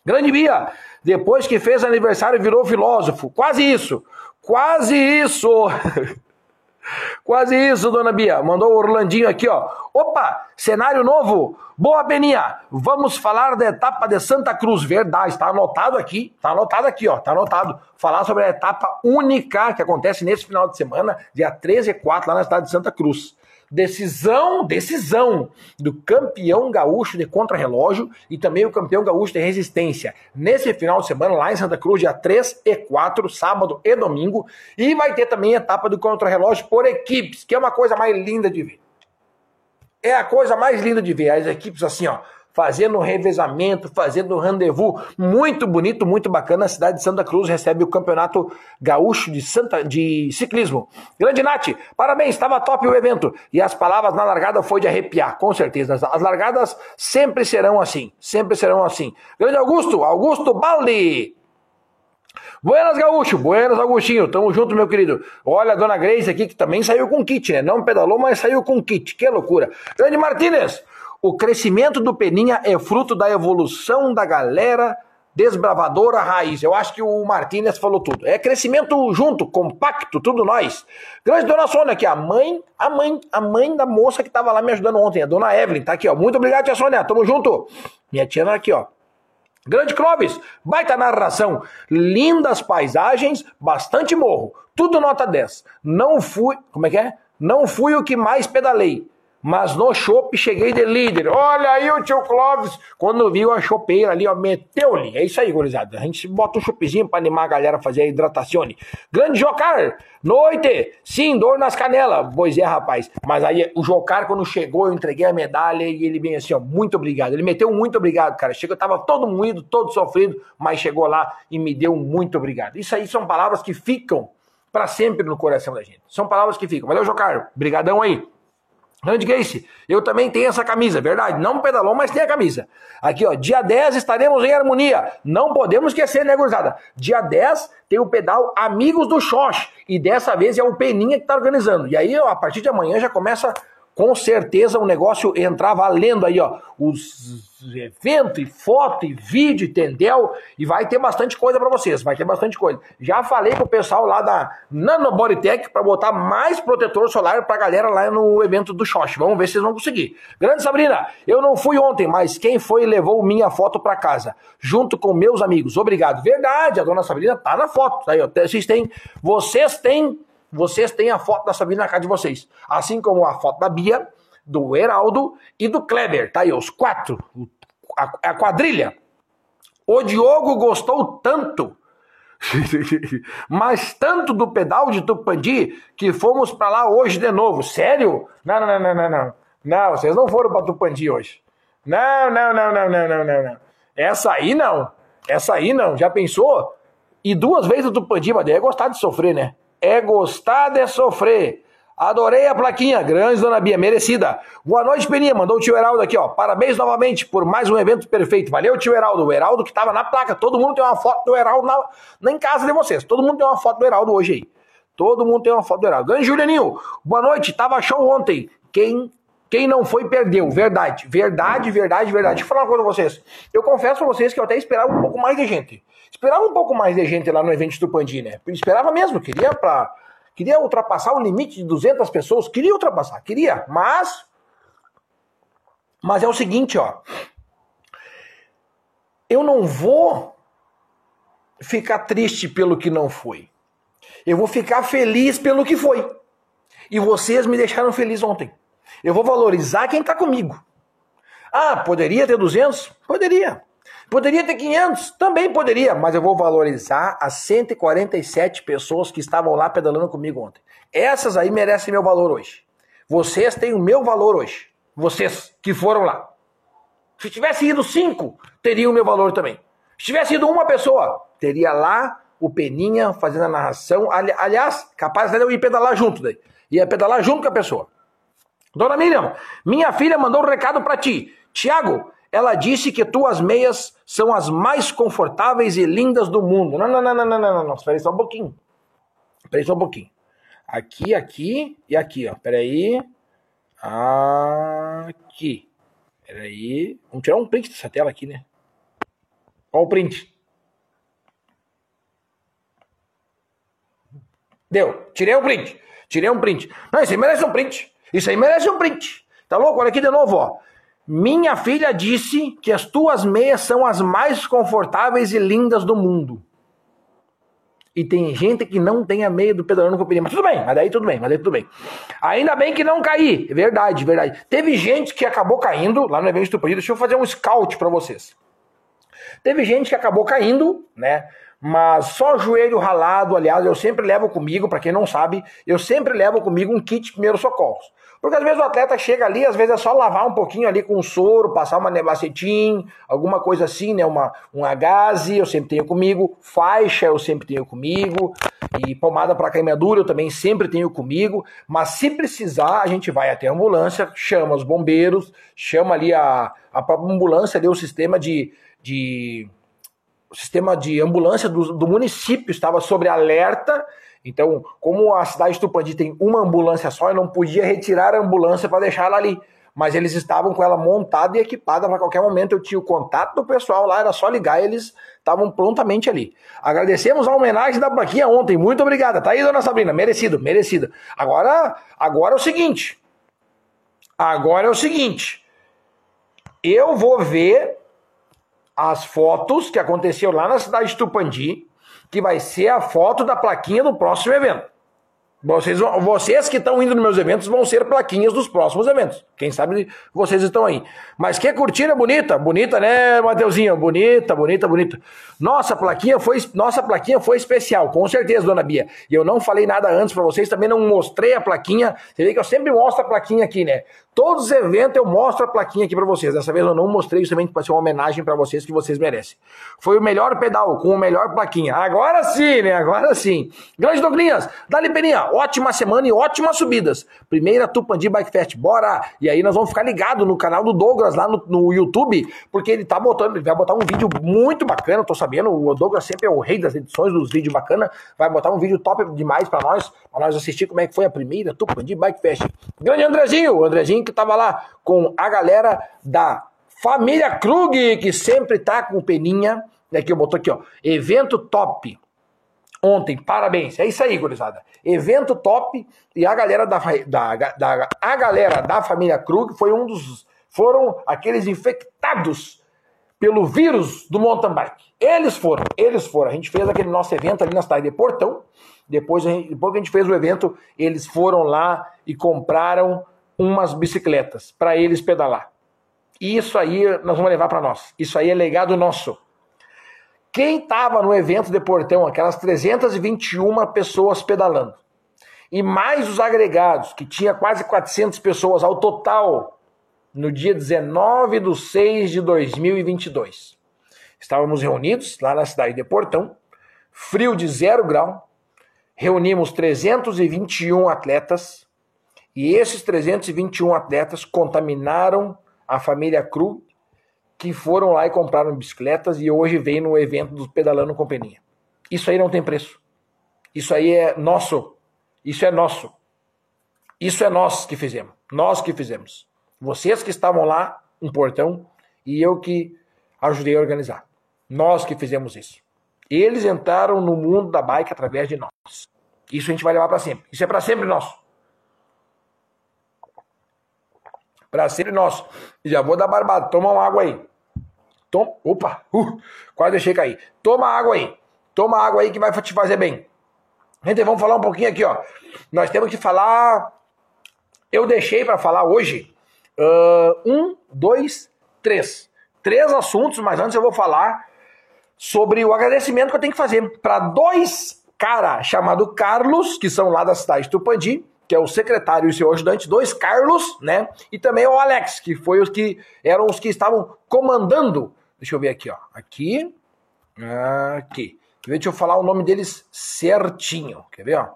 Speaker 1: Grande Bia, depois que fez aniversário, virou filósofo. Quase isso. Quase isso. Quase isso, dona Bia. Mandou o Orlandinho aqui, ó. Opa, cenário novo. Boa, Beninha. Vamos falar da etapa de Santa Cruz. Verdade, está anotado aqui. Está anotado aqui, ó. Está anotado. Falar sobre a etapa única que acontece nesse final de semana, dia 13 e 4, lá na cidade de Santa Cruz. Decisão, decisão do campeão gaúcho de contrarrelógio e também o campeão gaúcho de resistência. Nesse final de semana, lá em Santa Cruz, dia 3 e 4, sábado e domingo. E vai ter também a etapa do contrarrelógio por equipes, que é uma coisa mais linda de ver. É a coisa mais linda de ver. As equipes assim, ó, fazendo revezamento, fazendo rendezvous. Muito bonito, muito bacana. A cidade de Santa Cruz recebe o Campeonato Gaúcho de, Santa, de Ciclismo. Grande Nath, parabéns, estava top o evento. E as palavras na largada foi de arrepiar, com certeza. As largadas sempre serão assim, sempre serão assim. Grande Augusto, Augusto Baldi. Buenas, Gaúcho. Buenas, Augustinho. Tamo junto, meu querido. Olha a dona Grace aqui, que também saiu com kit, né? Não pedalou, mas saiu com kit. Que loucura. Grande Martínez. O crescimento do Peninha é fruto da evolução da galera desbravadora raiz. Eu acho que o Martínez falou tudo. É crescimento junto, compacto, tudo nós. Grande dona Sônia aqui, a mãe, a mãe, a mãe da moça que tava lá me ajudando ontem, a dona Evelyn, tá aqui, ó. Muito obrigado, tia Sônia. Tamo junto. Minha tia tá aqui, ó. Grande Clóvis, baita narração, lindas paisagens, bastante morro, tudo nota 10. Não fui, como é que é? Não fui o que mais pedalei, mas no chopp cheguei de líder. Olha aí o tio Clóvis, quando viu a chopeira ali, ó, meteu-lhe. É isso aí, gurizada. A gente bota um choppzinho para animar a galera a fazer a hidratação. Grande Jocar, noite. Sim, dor nas canelas. Pois é, rapaz. Mas aí o Jocar, quando chegou, eu entreguei a medalha e ele vem assim, ó, muito obrigado. Ele meteu muito obrigado, cara. Chegou, tava todo moído, todo sofrido, mas chegou lá e me deu muito obrigado. Isso aí são palavras que ficam para sempre no coração da gente. São palavras que ficam. Valeu, Jocar. Brigadão aí. Grande Grace, eu também tenho essa camisa, verdade? Não pedalou, mas tem a camisa. Aqui, ó, dia 10 estaremos em harmonia. Não podemos esquecer, né, gurizada? Dia 10 tem o pedal Amigos do Xox. E dessa vez é o Peninha que tá organizando. E aí, ó, a partir de amanhã já começa com certeza o negócio entrar valendo aí, ó. Os eventos, e foto, e vídeo, entendeu? E vai ter bastante coisa para vocês, vai ter bastante coisa. Já falei com o pessoal lá da Nanobodytech para botar mais protetor solar pra galera lá no evento do Xox. Vamos ver se vocês vão conseguir. Grande Sabrina, eu não fui ontem, mas quem foi levou minha foto para casa, junto com meus amigos. Obrigado. Verdade, a dona Sabrina tá na foto. Aí, ó. Vocês têm, vocês têm vocês têm a foto da Sabrina na casa de vocês. Assim como a foto da Bia, do Heraldo e do Kleber. Tá aí, os quatro. A, a quadrilha. O Diogo gostou tanto, mas tanto do pedal de Tupandi, que fomos para lá hoje de novo. Sério? Não, não, não, não, não. Não, vocês não foram para Tupandi hoje. Não, não, não, não, não, não, não, não. Essa aí não. Essa aí não. Já pensou? E duas vezes o Tupandi, mas daí é gostar de sofrer, né? É gostar de sofrer. Adorei a plaquinha, grande dona Bia, merecida. Boa noite, Peninha, mandou o tio Heraldo aqui, ó. Parabéns novamente por mais um evento perfeito. Valeu, tio Heraldo. O Heraldo que tava na placa. Todo mundo tem uma foto do Heraldo na, na em casa de vocês. Todo mundo tem uma foto do Heraldo hoje aí. Todo mundo tem uma foto do Heraldo. Grande Julianinho, boa noite. Tava show ontem. Quem quem não foi, perdeu. Verdade. Verdade, verdade, verdade. Deixa eu falar uma coisa pra vocês. Eu confesso pra vocês que eu até esperava um pouco mais de gente. Esperava um pouco mais de gente lá no evento do Pandi, né? Esperava mesmo. Queria pra... Queria ultrapassar o limite de 200 pessoas. Queria ultrapassar. Queria. Mas... Mas é o seguinte, ó. Eu não vou ficar triste pelo que não foi. Eu vou ficar feliz pelo que foi. E vocês me deixaram feliz ontem. Eu vou valorizar quem está comigo. Ah, poderia ter 200? Poderia. Poderia ter 500? Também poderia, mas eu vou valorizar as 147 pessoas que estavam lá pedalando comigo ontem. Essas aí merecem meu valor hoje. Vocês têm o meu valor hoje. Vocês que foram lá. Se tivesse ido cinco, teria o meu valor também. Se tivesse ido uma pessoa, teria lá o Peninha fazendo a narração. aliás, capaz de eu ir pedalar junto daí. Ia pedalar junto com a pessoa. Dona Miriam, minha filha mandou um recado para ti. Tiago, ela disse que tuas meias são as mais confortáveis e lindas do mundo. Não, não, não, não, não, não, não. Espera aí só um pouquinho. Espera aí só um pouquinho. Aqui, aqui e aqui, ó. Espera aí. Aqui. Espera aí. Vamos tirar um print dessa tela aqui, né? Qual o print? Deu. Tirei um print. Tirei um print. Não, isso aí merece um print. Isso aí merece um print. Tá louco? Olha aqui de novo, ó. Minha filha disse que as tuas meias são as mais confortáveis e lindas do mundo. E tem gente que não tem a meia do pedalando com pneu. Mas tudo bem, mas daí tudo bem, mas daí tudo bem. Ainda bem que não caí. Verdade, verdade. Teve gente que acabou caindo lá no evento do Deixa eu fazer um scout para vocês. Teve gente que acabou caindo, né? mas só joelho ralado, aliás, eu sempre levo comigo, para quem não sabe, eu sempre levo comigo um kit de primeiros socorros. Porque às vezes o atleta chega ali, às vezes é só lavar um pouquinho ali com soro, passar uma nebacetim, alguma coisa assim, né? Uma, um agaze, eu sempre tenho comigo, faixa eu sempre tenho comigo, e pomada para queimadura eu também sempre tenho comigo, mas se precisar, a gente vai até a ambulância, chama os bombeiros, chama ali a, a própria ambulância, ali o sistema de, de o sistema de ambulância do, do município estava sobre alerta então, como a cidade de Tupandi tem uma ambulância só, eu não podia retirar a ambulância para deixar ela ali. Mas eles estavam com ela montada e equipada para qualquer momento. Eu tinha o contato do pessoal lá, era só ligar e eles estavam prontamente ali. Agradecemos a homenagem da Braquinha ontem. Muito obrigada. Tá aí, dona Sabrina. Merecido, merecido. Agora, agora é o seguinte. Agora é o seguinte. Eu vou ver as fotos que aconteceu lá na cidade de Tupandi que vai ser a foto da plaquinha do próximo evento. Vocês, vocês que estão indo nos meus eventos vão ser plaquinhas dos próximos eventos. Quem sabe vocês estão aí. Mas que cortina bonita, bonita, né, Mateuzinho? Bonita, bonita, bonita. Nossa plaquinha foi, nossa plaquinha foi especial, com certeza, dona Bia. E eu não falei nada antes para vocês, também não mostrei a plaquinha. Você vê que eu sempre mostro a plaquinha aqui, né? Todos os eventos eu mostro a plaquinha aqui para vocês. Dessa vez eu não mostrei justamente para ser uma homenagem para vocês que vocês merecem. Foi o melhor pedal com o melhor plaquinha. Agora sim, né? Agora sim. Grande Douglinhas, dali Peninha, ótima semana e ótimas subidas. Primeira Tupandi Bike Fest, bora! E aí nós vamos ficar ligados no canal do Douglas lá no, no, YouTube, porque ele tá botando, ele vai botar um vídeo muito bacana, tô sabendo, o Douglas sempre é o rei das edições dos vídeos bacana, vai botar um vídeo top demais para nós, para nós assistir como é que foi a primeira Tupandi Bike Fest. Grande Andrezinho, o Andrezinho que tava lá com a galera da família Krug, que sempre tá com peninha, né, que eu botou aqui, ó, evento top. Ontem, parabéns. É isso aí, gurizada. Evento top e a galera da, da, da, a galera da família Krug foi um dos foram aqueles infectados pelo vírus do mountain bike. Eles foram, eles foram. A gente fez aquele nosso evento ali na cidade de Portão. Depois, depois que a gente fez o evento, eles foram lá e compraram umas bicicletas para eles pedalar. E isso aí nós vamos levar para nós. Isso aí é legado nosso. Quem estava no evento de Portão, aquelas 321 pessoas pedalando, e mais os agregados, que tinha quase 400 pessoas ao total, no dia 19 de 6 de 2022. Estávamos reunidos lá na cidade de Portão, frio de zero grau, reunimos 321 atletas, e esses 321 atletas contaminaram a família Cru, que foram lá e compraram bicicletas e hoje vem no evento do Pedalando com Peninha. Isso aí não tem preço. Isso aí é nosso. Isso é nosso. Isso é nós que fizemos. Nós que fizemos. Vocês que estavam lá, um portão, e eu que ajudei a organizar. Nós que fizemos isso. Eles entraram no mundo da bike através de nós. Isso a gente vai levar para sempre. Isso é para sempre nosso. Para sempre nosso. Já vou dar barbada. Toma uma água aí. Toma. Opa! Uh, quase deixei cair. Toma água aí. Toma água aí que vai te fazer bem. Gente, vamos falar um pouquinho aqui, ó. Nós temos que falar. Eu deixei para falar hoje uh, um, dois, três. Três assuntos, mas antes eu vou falar sobre o agradecimento que eu tenho que fazer para dois cara chamado Carlos, que são lá da cidade de Tupandi, que é o secretário e seu ajudante, dois Carlos, né? E também o Alex, que foi os que eram os que estavam comandando. Deixa eu ver aqui, ó. Aqui. Aqui. Deixa eu falar o nome deles certinho. Quer ver, ó?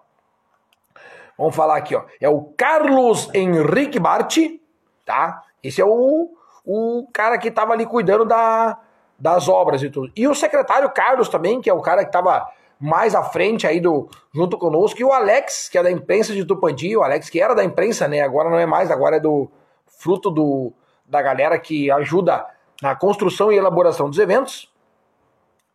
Speaker 1: Vamos falar aqui, ó. É o Carlos Henrique Bart, tá? Esse é o, o cara que estava ali cuidando da, das obras e tudo. E o secretário Carlos também, que é o cara que estava mais à frente aí do junto conosco, e o Alex, que é da imprensa de Tupandi, o Alex que era da imprensa, né? Agora não é mais, agora é do fruto do da galera que ajuda na construção e elaboração dos eventos.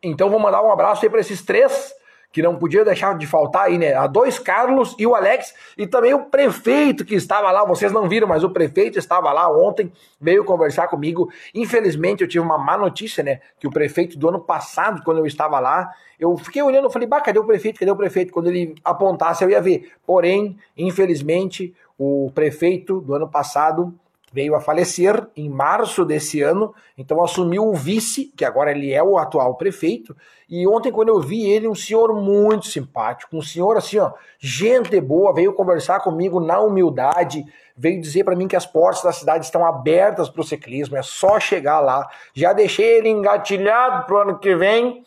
Speaker 1: Então vou mandar um abraço aí para esses três que não podia deixar de faltar aí, né? A dois Carlos e o Alex e também o prefeito que estava lá. Vocês não viram, mas o prefeito estava lá ontem, veio conversar comigo. Infelizmente eu tive uma má notícia, né? Que o prefeito do ano passado, quando eu estava lá, eu fiquei olhando, e falei, bah, cadê o prefeito? Cadê o prefeito? Quando ele apontasse, eu ia ver. Porém, infelizmente, o prefeito do ano passado veio a falecer em março desse ano, então assumiu o vice, que agora ele é o atual prefeito, e ontem quando eu vi ele, um senhor muito simpático, um senhor assim, ó, gente boa, veio conversar comigo na humildade, veio dizer para mim que as portas da cidade estão abertas para o ciclismo, é só chegar lá. Já deixei ele engatilhado pro ano que vem,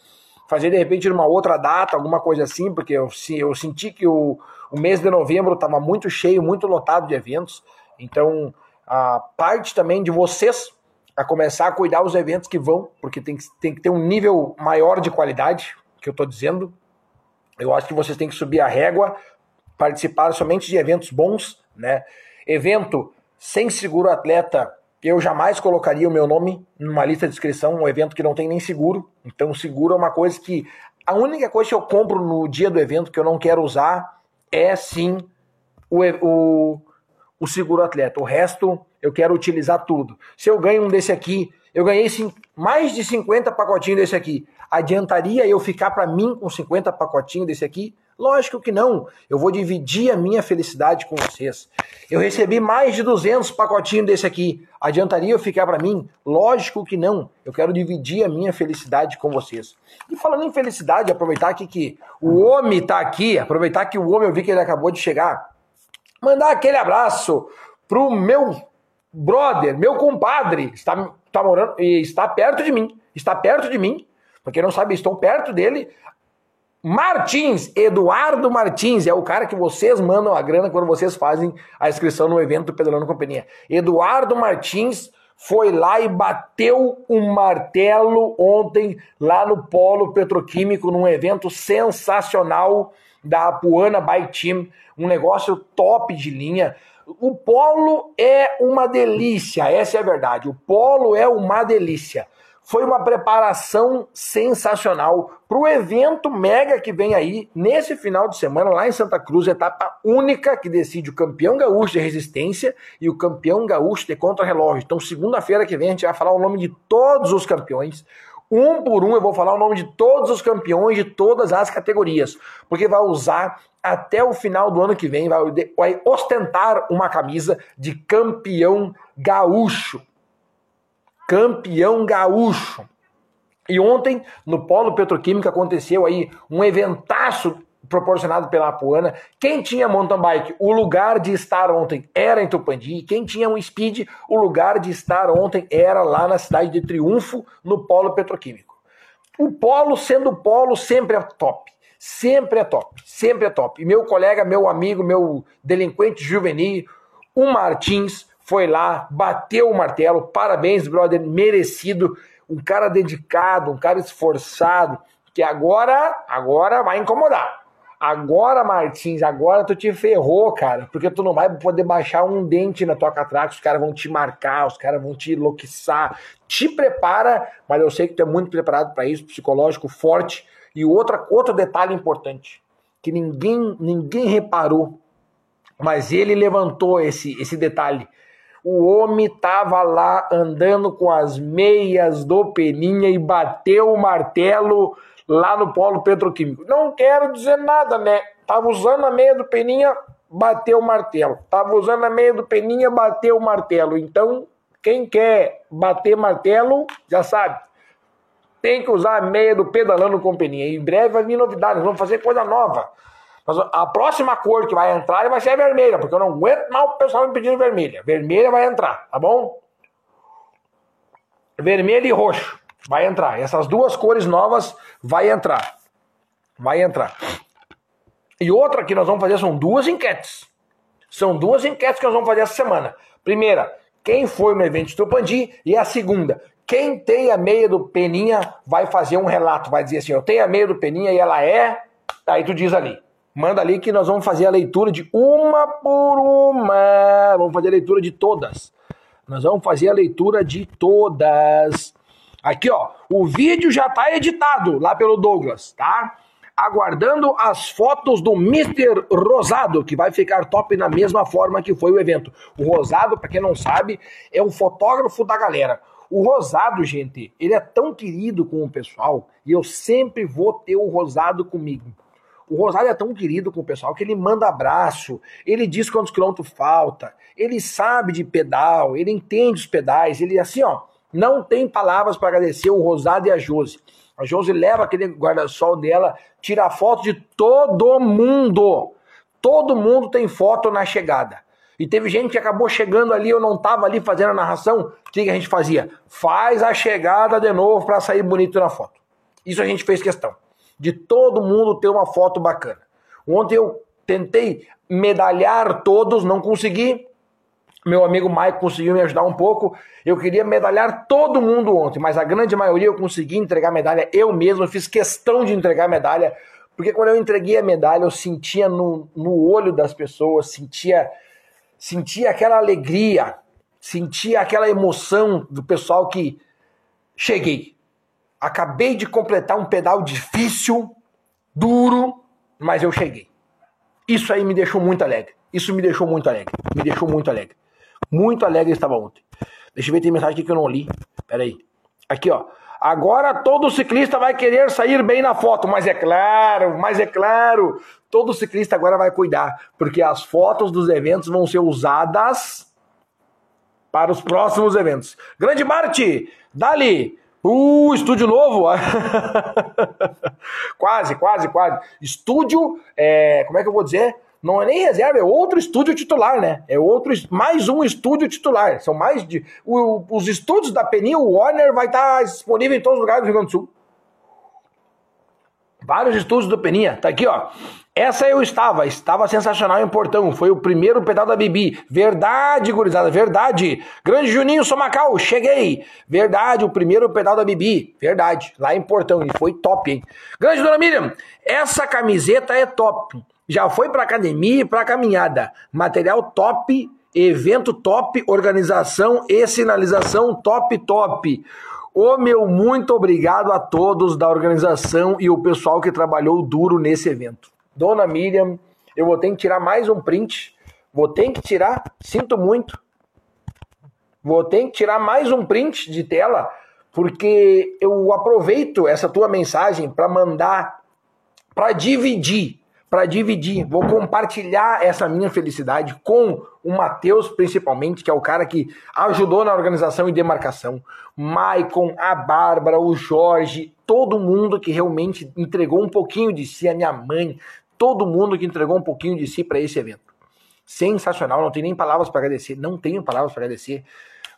Speaker 1: fazer de repente numa outra data, alguma coisa assim, porque eu, eu senti que o, o mês de novembro estava muito cheio, muito lotado de eventos, então a parte também de vocês a começar a cuidar os eventos que vão, porque tem, tem que ter um nível maior de qualidade, que eu estou dizendo. Eu acho que vocês têm que subir a régua, participar somente de eventos bons, né? Evento sem seguro atleta, eu jamais colocaria o meu nome numa lista de inscrição, um evento que não tem nem seguro. Então, seguro é uma coisa que a única coisa que eu compro no dia do evento que eu não quero usar é sim o, o o seguro atleta. O resto eu quero utilizar tudo. Se eu ganho um desse aqui, eu ganhei mais de 50 pacotinhos desse aqui. Adiantaria eu ficar para mim com 50 pacotinhos desse aqui? Lógico que não. Eu vou dividir a minha felicidade com vocês. Eu recebi mais de 200 pacotinhos desse aqui. Adiantaria eu ficar para mim? Lógico que não. Eu quero dividir a minha felicidade com vocês. E falando em felicidade, aproveitar aqui que o homem está aqui, aproveitar que o homem eu vi que ele acabou de chegar. Mandar aquele abraço pro meu brother, meu compadre, está, está morando e está perto de mim. Está perto de mim. Porque não sabe, estou perto dele. Martins, Eduardo Martins, é o cara que vocês mandam a grana quando vocês fazem a inscrição no evento do Pedalando Companhia. Eduardo Martins foi lá e bateu um martelo ontem lá no Polo Petroquímico, num evento sensacional da Apuana Bike Team, um negócio top de linha. O polo é uma delícia, essa é a verdade. O polo é uma delícia. Foi uma preparação sensacional para o evento mega que vem aí nesse final de semana lá em Santa Cruz, etapa única que decide o campeão gaúcho de resistência e o campeão gaúcho de contra-relógio. Então, segunda-feira que vem a gente vai falar o nome de todos os campeões. Um por um eu vou falar o nome de todos os campeões de todas as categorias, porque vai usar até o final do ano que vem, vai, vai ostentar uma camisa de campeão gaúcho. Campeão gaúcho. E ontem, no Polo Petroquímico, aconteceu aí um eventaço proporcionado pela Apuana. Quem tinha mountain bike, o lugar de estar ontem era em Tupandi. Quem tinha um speed, o lugar de estar ontem era lá na cidade de Triunfo, no polo petroquímico. O polo, sendo polo, sempre é top. Sempre é top. Sempre é top. E meu colega, meu amigo, meu delinquente juvenil, o Martins, foi lá, bateu o martelo. Parabéns, brother, merecido. Um cara dedicado, um cara esforçado, que agora, agora vai incomodar. Agora, Martins, agora tu te ferrou, cara, porque tu não vai poder baixar um dente na tua catraca, os caras vão te marcar, os caras vão te enlouquecer. Te prepara, mas eu sei que tu é muito preparado para isso, psicológico forte. E outra, outro detalhe importante, que ninguém, ninguém reparou, mas ele levantou esse, esse detalhe. O homem tava lá andando com as meias do Peninha e bateu o martelo lá no polo petroquímico. Não quero dizer nada, né? Tava usando a meia do Peninha, bateu o martelo. Tava usando a meia do Peninha, bateu o martelo. Então, quem quer bater martelo, já sabe. Tem que usar a meia do pedalando com Peninha. Em breve vai vir novidades, vamos fazer coisa nova. Mas a próxima cor que vai entrar vai ser a vermelha, porque eu não aguento mais o pessoal me pedindo vermelha. Vermelha vai entrar, tá bom? Vermelho e roxo. Vai entrar. Essas duas cores novas vai entrar. Vai entrar. E outra que nós vamos fazer são duas enquetes. São duas enquetes que nós vamos fazer essa semana. Primeira, quem foi no evento de Tupandi? E a segunda, quem tem a meia do Peninha vai fazer um relato, vai dizer assim, eu tenho a meia do Peninha e ela é... Aí tu diz ali, manda ali que nós vamos fazer a leitura de uma por uma. Vamos fazer a leitura de todas. Nós vamos fazer a leitura de todas. Aqui, ó, o vídeo já tá editado lá pelo Douglas, tá? Aguardando as fotos do Mr. Rosado, que vai ficar top na mesma forma que foi o evento. O Rosado, para quem não sabe, é um fotógrafo da galera. O Rosado, gente, ele é tão querido com o pessoal e eu sempre vou ter o Rosado comigo. O Rosário é tão querido com o pessoal que ele manda abraço, ele diz quantos quilômetros falta, ele sabe de pedal, ele entende os pedais, ele assim, ó, não tem palavras para agradecer o Rosário e a Josi. A Josi leva aquele guarda-sol dela, tira foto de todo mundo. Todo mundo tem foto na chegada. E teve gente que acabou chegando ali, eu não estava ali fazendo a narração. O que, que a gente fazia? Faz a chegada de novo para sair bonito na foto. Isso a gente fez questão. De todo mundo ter uma foto bacana. Ontem eu tentei medalhar todos, não consegui. Meu amigo Mike conseguiu me ajudar um pouco. Eu queria medalhar todo mundo ontem, mas a grande maioria eu consegui entregar medalha eu mesmo. Eu fiz questão de entregar medalha, porque quando eu entreguei a medalha, eu sentia no, no olho das pessoas, sentia, sentia aquela alegria, sentia aquela emoção do pessoal que cheguei. Acabei de completar um pedal difícil, duro, mas eu cheguei. Isso aí me deixou muito alegre. Isso me deixou muito alegre. Me deixou muito alegre. Muito alegre estava ontem. Deixa eu ver, tem mensagem aqui que eu não li. Pera aí. Aqui, ó. Agora todo ciclista vai querer sair bem na foto, mas é claro, mas é claro, todo ciclista agora vai cuidar, porque as fotos dos eventos vão ser usadas para os próximos eventos. Grande Marte, dali, Uh, estúdio novo! quase, quase, quase. Estúdio, é, como é que eu vou dizer? Não é nem reserva, é outro estúdio titular, né? É outro, mais um estúdio titular. São mais de. O, os estúdios da Peninha, o Warner vai estar disponível em todos os lugares do Rio Grande do Sul. Vários estúdios do Peninha. Tá aqui, ó. Essa eu estava, estava sensacional em Portão. Foi o primeiro pedal da Bibi. Verdade, gurizada, verdade. Grande Juninho Somacal, cheguei. Verdade, o primeiro pedal da Bibi. Verdade, lá em Portão. E foi top, hein? Grande Dona Miriam, essa camiseta é top. Já foi para academia e para caminhada. Material top, evento top, organização e sinalização top, top. Ô meu, muito obrigado a todos da organização e o pessoal que trabalhou duro nesse evento. Dona Miriam, eu vou ter que tirar mais um print. Vou ter que tirar, sinto muito. Vou ter que tirar mais um print de tela, porque eu aproveito essa tua mensagem para mandar, para dividir para dividir, vou compartilhar essa minha felicidade com o Matheus, principalmente, que é o cara que ajudou na organização e demarcação, Maicon, a Bárbara, o Jorge, todo mundo que realmente entregou um pouquinho de si, a minha mãe, todo mundo que entregou um pouquinho de si para esse evento. Sensacional, não tenho nem palavras para agradecer, não tenho palavras para agradecer,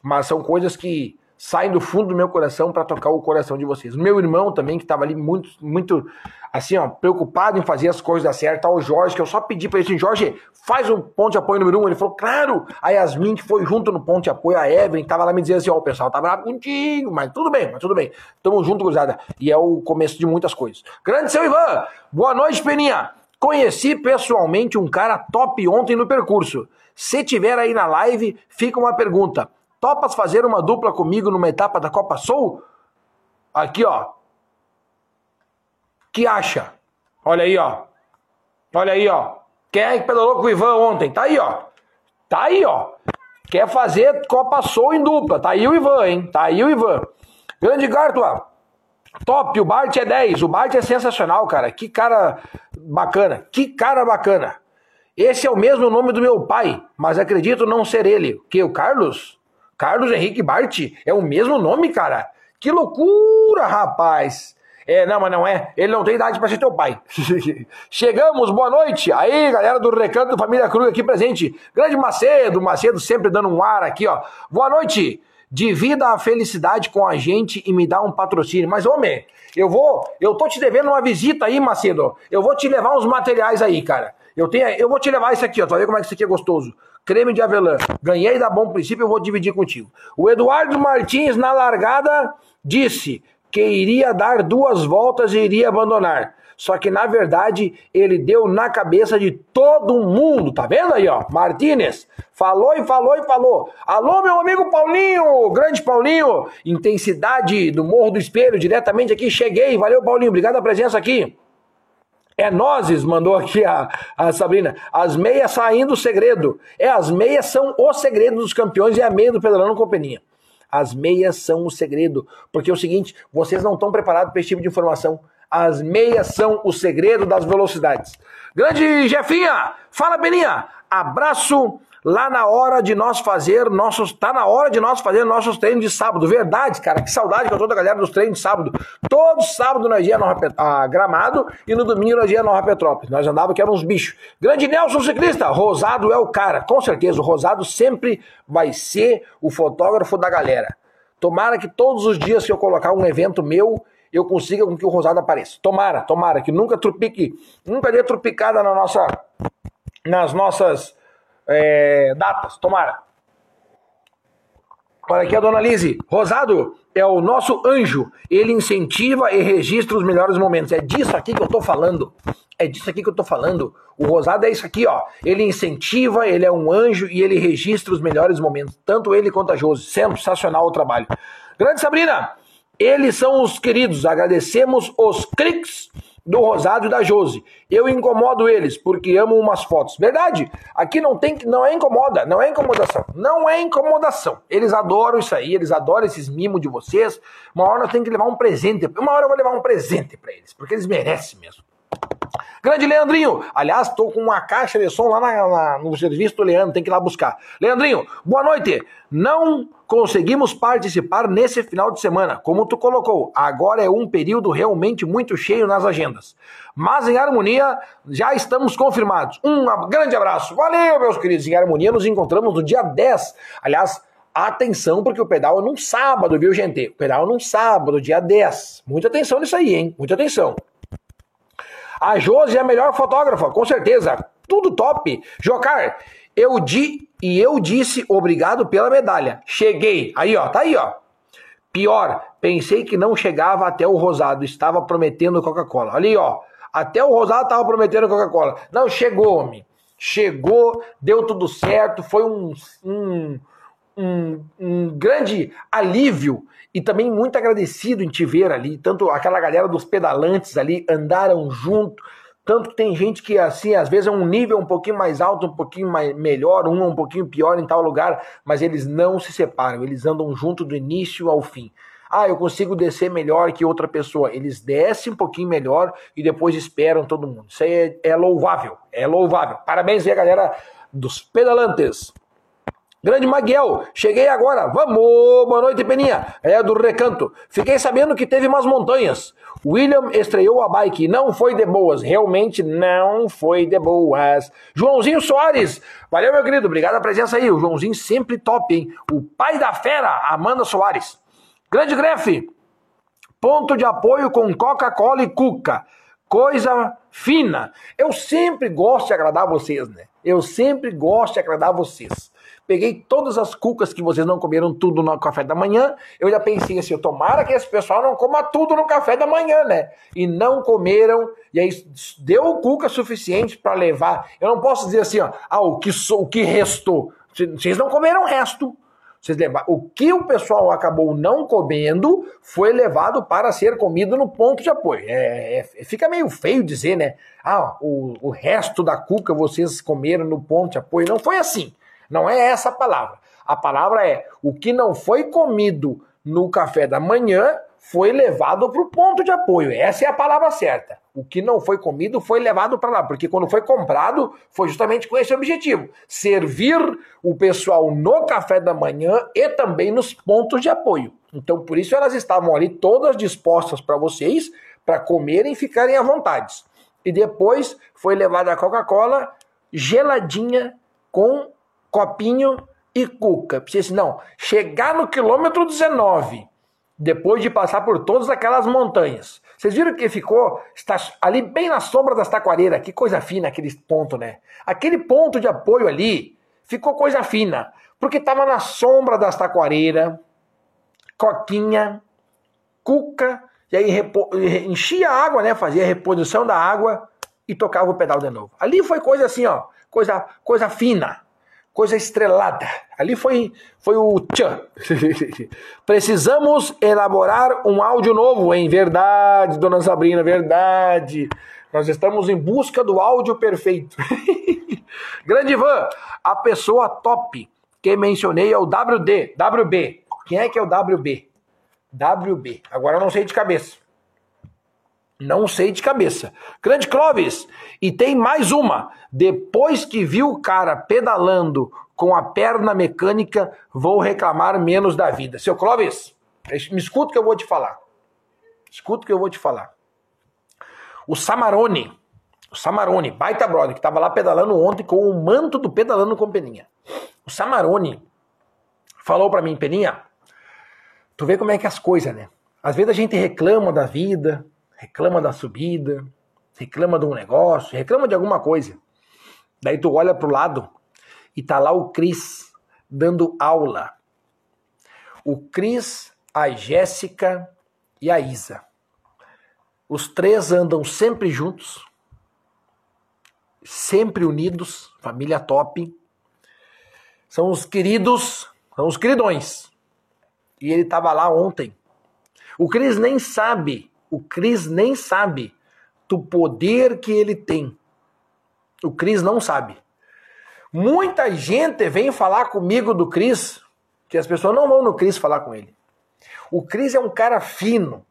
Speaker 1: mas são coisas que saem do fundo do meu coração para tocar o coração de vocês. O meu irmão também, que estava ali muito, muito, assim, ó, preocupado em fazer as coisas dar certo, tá o Jorge, que eu só pedi para ele assim, Jorge, faz um ponto de apoio número um. Ele falou, claro. A Yasmin, que foi junto no ponto de apoio, a Evelyn, tava lá me dizendo assim, ó, o pessoal tá bravo contigo, mas tudo bem, mas tudo bem. Tamo junto, cruzada. E é o começo de muitas coisas. Grande seu Ivan, boa noite, Peninha. Conheci pessoalmente um cara top ontem no percurso. Se tiver aí na live, fica uma pergunta. Topas fazer uma dupla comigo numa etapa da Copa Sul? Aqui, ó. Que acha? Olha aí, ó. Olha aí, ó. Quem é que pedalou com o Ivan ontem? Tá aí, ó. Tá aí, ó. Quer fazer Copa Sul em dupla. Tá aí o Ivan, hein? Tá aí o Ivan. Grande Gartua. Top, o Bart é 10. O Bart é sensacional, cara. Que cara bacana. Que cara bacana. Esse é o mesmo nome do meu pai, mas acredito não ser ele. Que o Carlos? Carlos Henrique Bart é o mesmo nome, cara. Que loucura, rapaz. É, não, mas não é. Ele não tem idade para ser teu pai. Chegamos, boa noite. Aí, galera do Recanto Família Cruz aqui presente. Grande Macedo, Macedo sempre dando um ar aqui, ó. Boa noite. Divida a felicidade com a gente e me dá um patrocínio. Mas, homem, eu vou, eu tô te devendo uma visita aí, Macedo. Eu vou te levar uns materiais aí, cara. Eu tenho, eu vou te levar isso aqui, ó. Tu vai ver como é que isso aqui é gostoso creme de avelã. Ganhei da Bom Princípio, eu vou dividir contigo. O Eduardo Martins, na largada, disse que iria dar duas voltas e iria abandonar. Só que, na verdade, ele deu na cabeça de todo mundo. Tá vendo aí, ó? Martínez falou e falou e falou. Alô, meu amigo Paulinho, grande Paulinho. Intensidade do Morro do Espelho, diretamente aqui. Cheguei. Valeu, Paulinho. Obrigado pela presença aqui. É nozes, mandou aqui a, a Sabrina. As meias saindo o segredo. É, as meias são o segredo dos campeões e a meia do Pedalando Companhia. As meias são o segredo. Porque é o seguinte, vocês não estão preparados para esse tipo de informação. As meias são o segredo das velocidades. Grande Jefinha, fala Beninha, abraço lá na hora de nós fazer nossos. Tá na hora de nós fazer nossos treinos de sábado. Verdade, cara. Que saudade que eu tô da galera dos treinos de sábado. Todo sábado nós ia Nova Pet... ah, Gramado e no domingo nós ia Nova Petrópolis. Nós andava que eram uns bichos. Grande Nelson Ciclista, Rosado é o cara. Com certeza, o Rosado sempre vai ser o fotógrafo da galera. Tomara que todos os dias que eu colocar um evento meu, eu consiga com que o Rosado apareça. Tomara, tomara, que nunca trupique, nunca dê trupicada na nossa, nas nossas é, datas, tomara. Olha aqui a dona Lise. Rosado é o nosso anjo. Ele incentiva e registra os melhores momentos. É disso aqui que eu tô falando. É disso aqui que eu tô falando. O Rosado é isso aqui, ó. Ele incentiva, ele é um anjo e ele registra os melhores momentos. Tanto ele quanto a Josi. Sensacional o trabalho. Grande Sabrina, eles são os queridos. Agradecemos os cliques do Rosado e da Jose. Eu incomodo eles porque amo umas fotos. Verdade. Aqui não tem não é incomoda, não é incomodação. Não é incomodação. Eles adoram isso aí, eles adoram esses mimos de vocês. Uma hora nós temos que levar um presente. Uma hora eu vou levar um presente para eles, porque eles merecem mesmo. Grande Leandrinho. Aliás, estou com uma caixa de som lá na, na, no serviço do Leandro, tem que ir lá buscar. Leandrinho, boa noite. Não conseguimos participar nesse final de semana, como tu colocou. Agora é um período realmente muito cheio nas agendas. Mas em harmonia, já estamos confirmados. Um grande abraço. Valeu, meus queridos. Em harmonia, nos encontramos no dia 10. Aliás, Atenção, porque o pedal é num sábado, viu, gente? O pedal é num sábado, dia 10. Muita atenção nisso aí, hein? Muita atenção. A Josi é a melhor fotógrafa, com certeza. Tudo top. Jocar, eu di e eu disse obrigado pela medalha. Cheguei. Aí, ó, tá aí, ó. Pior, pensei que não chegava até o Rosado, estava prometendo Coca-Cola. Ali, ó. Até o Rosado estava prometendo Coca-Cola. Não, chegou, homem. Chegou, deu tudo certo, foi um, um, um, um grande alívio e também muito agradecido em te ver ali. Tanto aquela galera dos pedalantes ali andaram junto. Tanto que tem gente que, assim, às vezes é um nível um pouquinho mais alto, um pouquinho mais, melhor, um um pouquinho pior em tal lugar, mas eles não se separam, eles andam junto do início ao fim. Ah, eu consigo descer melhor que outra pessoa. Eles descem um pouquinho melhor e depois esperam todo mundo. Isso aí é, é louvável, é louvável. Parabéns aí, galera dos pedalantes. Grande Maguel, cheguei agora. Vamos! Boa noite, Peninha. É do Recanto. Fiquei sabendo que teve umas montanhas. William estreou a bike. Não foi de boas. Realmente não foi de boas. Joãozinho Soares. Valeu, meu querido. Obrigado pela presença aí. O Joãozinho sempre top, hein? O pai da fera, Amanda Soares. Grande Grefe. Ponto de apoio com Coca-Cola e Cuca. Coisa fina. Eu sempre gosto de agradar vocês, né? Eu sempre gosto de agradar vocês. Peguei todas as cucas que vocês não comeram tudo no café da manhã. Eu já pensei assim, tomara que esse pessoal não coma tudo no café da manhã, né? E não comeram, e aí deu cuca suficiente para levar. Eu não posso dizer assim, ó, ah, o que, o que restou. Vocês não comeram o resto. Vocês levaram. O que o pessoal acabou não comendo foi levado para ser comido no ponto de apoio. É, é, fica meio feio dizer, né? Ah, o, o resto da cuca vocês comeram no ponto de apoio. Não foi assim. Não é essa a palavra. A palavra é o que não foi comido no café da manhã foi levado para o ponto de apoio. Essa é a palavra certa. O que não foi comido foi levado para lá, porque quando foi comprado foi justamente com esse objetivo: servir o pessoal no café da manhã e também nos pontos de apoio. Então, por isso elas estavam ali todas dispostas para vocês, para comerem e ficarem à vontade. E depois foi levada a Coca-Cola geladinha com Copinho e Cuca. Precisa não, chegar no quilômetro 19, depois de passar por todas aquelas montanhas. Vocês viram que ficou está ali bem na sombra das taquareiras. Que coisa fina aquele ponto, né? Aquele ponto de apoio ali ficou coisa fina, porque estava na sombra das taquareiras, coquinha, cuca, e aí enchia a água, né? Fazia a reposição da água e tocava o pedal de novo. Ali foi coisa assim, ó, coisa, coisa fina coisa estrelada. Ali foi, foi o tchan. Precisamos elaborar um áudio novo, em verdade, dona Sabrina, verdade. Nós estamos em busca do áudio perfeito. Grande Ivan, a pessoa top que mencionei é o WD, WB. Quem é que é o WB? WB. Agora eu não sei de cabeça. Não sei de cabeça. Grande Clóvis, e tem mais uma. Depois que viu o cara pedalando com a perna mecânica, vou reclamar menos da vida. Seu Clóvis, me escuta que eu vou te falar. Escuta que eu vou te falar. O Samarone, o Samarone, baita brother, que estava lá pedalando ontem com o manto do pedalando com Peninha. O Samarone falou para mim, Peninha, tu vê como é que é as coisas, né? Às vezes a gente reclama da vida, reclama da subida, reclama de um negócio, reclama de alguma coisa. Daí tu olha pro lado e tá lá o Cris dando aula. O Cris, a Jéssica e a Isa. Os três andam sempre juntos, sempre unidos, família top. São os queridos, são os queridões. E ele estava lá ontem. O Cris nem sabe, o Cris nem sabe do poder que ele tem. O Cris não sabe. Muita gente vem falar comigo do Cris, que as pessoas não vão no Cris falar com ele. O Cris é um cara fino,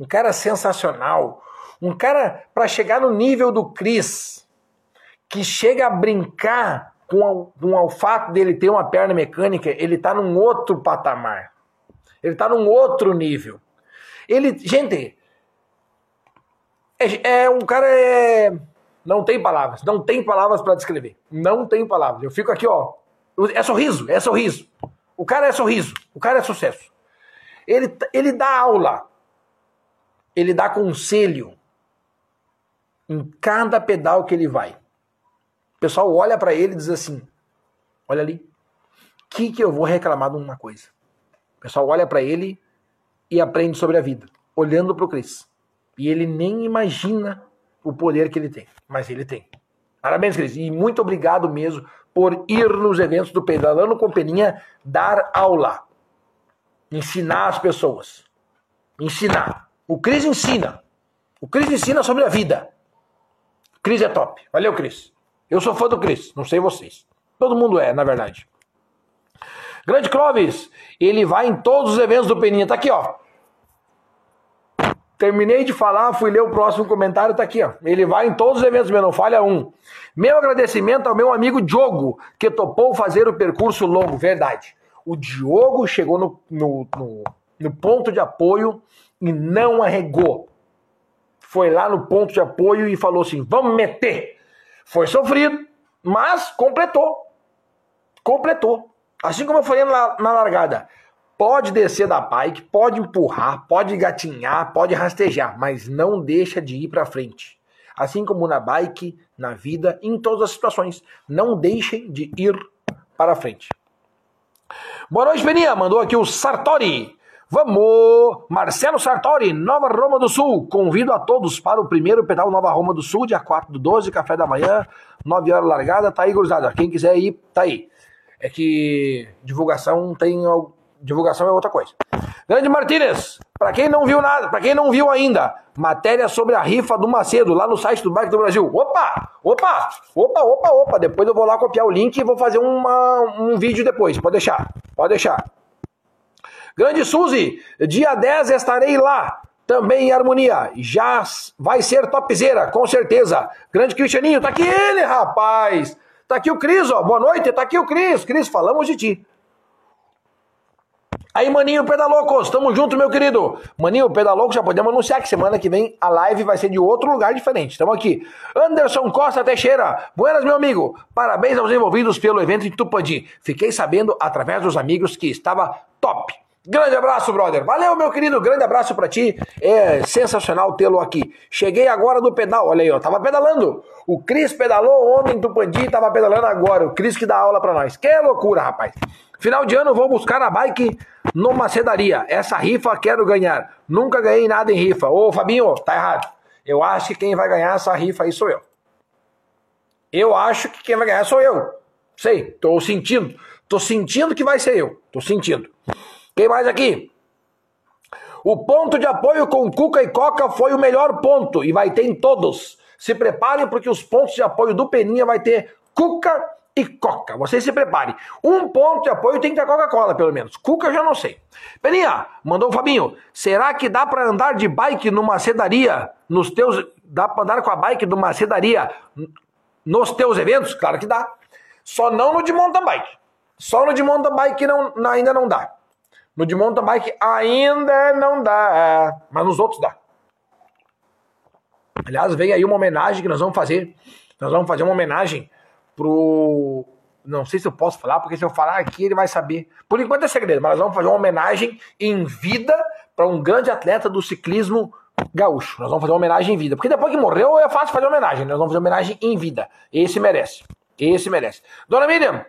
Speaker 1: um cara sensacional, um cara para chegar no nível do Cris, que chega a brincar com, com o fato dele ter uma perna mecânica, ele está num outro patamar. Ele está num outro nível. Ele, gente, é, é um cara é, não tem palavras, não tem palavras para descrever. Não tem palavras. Eu fico aqui, ó. É sorriso, é sorriso. O cara é sorriso, o cara é sucesso. Ele, ele dá aula, ele dá conselho em cada pedal que ele vai. O pessoal olha para ele e diz assim: Olha ali, que que eu vou reclamar de uma coisa? O pessoal olha para ele e aprende sobre a vida, olhando para o Cris. E ele nem imagina o poder que ele tem, mas ele tem. Parabéns, Cris. E muito obrigado mesmo por ir nos eventos do Pedalando com Peninha dar aula. Ensinar as pessoas. Ensinar. O Cris ensina. O Cris ensina sobre a vida. Cris é top. Valeu, Cris. Eu sou fã do Cris, não sei vocês. Todo mundo é, na verdade. Grande Clóvis, ele vai em todos os eventos do Peninha. Tá aqui, ó. Terminei de falar, fui ler o próximo comentário, tá aqui, ó. Ele vai em todos os eventos, meu, não falha um. Meu agradecimento ao meu amigo Diogo, que topou fazer o percurso longo. Verdade. O Diogo chegou no, no, no, no ponto de apoio e não arregou. Foi lá no ponto de apoio e falou assim: vamos meter. Foi sofrido, mas completou. Completou. Assim como eu falei na, na largada. Pode descer da bike, pode empurrar, pode gatinhar, pode rastejar, mas não deixa de ir para frente. Assim como na bike, na vida, em todas as situações, não deixem de ir para frente. Boa noite, Peninha. Mandou aqui o Sartori. Vamos! Marcelo Sartori, Nova Roma do Sul. Convido a todos para o primeiro pedal Nova Roma do Sul, dia 4 do 12, café da manhã, 9 horas largada. Tá aí, gurizada. Quem quiser ir, tá aí. É que divulgação tem divulgação é outra coisa. Grande Martínez, para quem não viu nada, para quem não viu ainda, matéria sobre a rifa do Macedo lá no site do Bike do Brasil. Opa, opa, opa, opa, opa. Depois eu vou lá copiar o link e vou fazer uma, um vídeo depois. Pode deixar, pode deixar. Grande Suzy, dia 10 estarei lá. Também em harmonia. Já vai ser topzera, com certeza. Grande Cristianinho, tá aqui ele, rapaz. Tá aqui o Cris, ó. Boa noite, tá aqui o Cris. Cris, falamos de ti. Aí, Maninho Pedalocos, tamo junto, meu querido. Maninho Pedalocos, já podemos anunciar que semana que vem a live vai ser de outro lugar diferente. Tamo aqui. Anderson Costa Teixeira, buenas, meu amigo. Parabéns aos envolvidos pelo evento em Tupandi. Fiquei sabendo através dos amigos que estava top. Grande abraço, brother. Valeu, meu querido. Grande abraço para ti. É sensacional tê-lo aqui. Cheguei agora no pedal. Olha aí, ó. Tava pedalando. O Cris pedalou ontem em Tupandi e tava pedalando agora. O Cris que dá aula para nós. Que loucura, rapaz. Final de ano vou buscar a bike numa sedaria. Essa rifa quero ganhar. Nunca ganhei nada em rifa. Ô, Fabinho, tá errado. Eu acho que quem vai ganhar essa rifa aí sou eu. Eu acho que quem vai ganhar sou eu. Sei, tô sentindo. Tô sentindo que vai ser eu. Tô sentindo. Quem mais aqui? O ponto de apoio com Cuca e Coca foi o melhor ponto e vai ter em todos. Se preparem porque os pontos de apoio do Peninha vai ter Cuca e Coca. Você se prepare. Um ponto de apoio tem que ter Coca-Cola, pelo menos. Cuca já não sei. Peninha, mandou o Fabinho. Será que dá para andar de bike numa sedaria nos teus. Dá para andar com a bike numa sedaria nos teus eventos? Claro que dá. Só não no de mountain bike. Só no de mountain bike não, ainda não dá. No de mountain bike ainda não dá. Mas nos outros dá. Aliás, vem aí uma homenagem que nós vamos fazer. Nós vamos fazer uma homenagem pro. Não sei se eu posso falar, porque se eu falar aqui ele vai saber. Por enquanto é segredo, mas nós vamos fazer uma homenagem em vida para um grande atleta do ciclismo gaúcho. Nós vamos fazer uma homenagem em vida. Porque depois que morreu é fácil fazer homenagem. Nós vamos fazer homenagem em vida. Esse merece. Esse merece. Dona Miriam,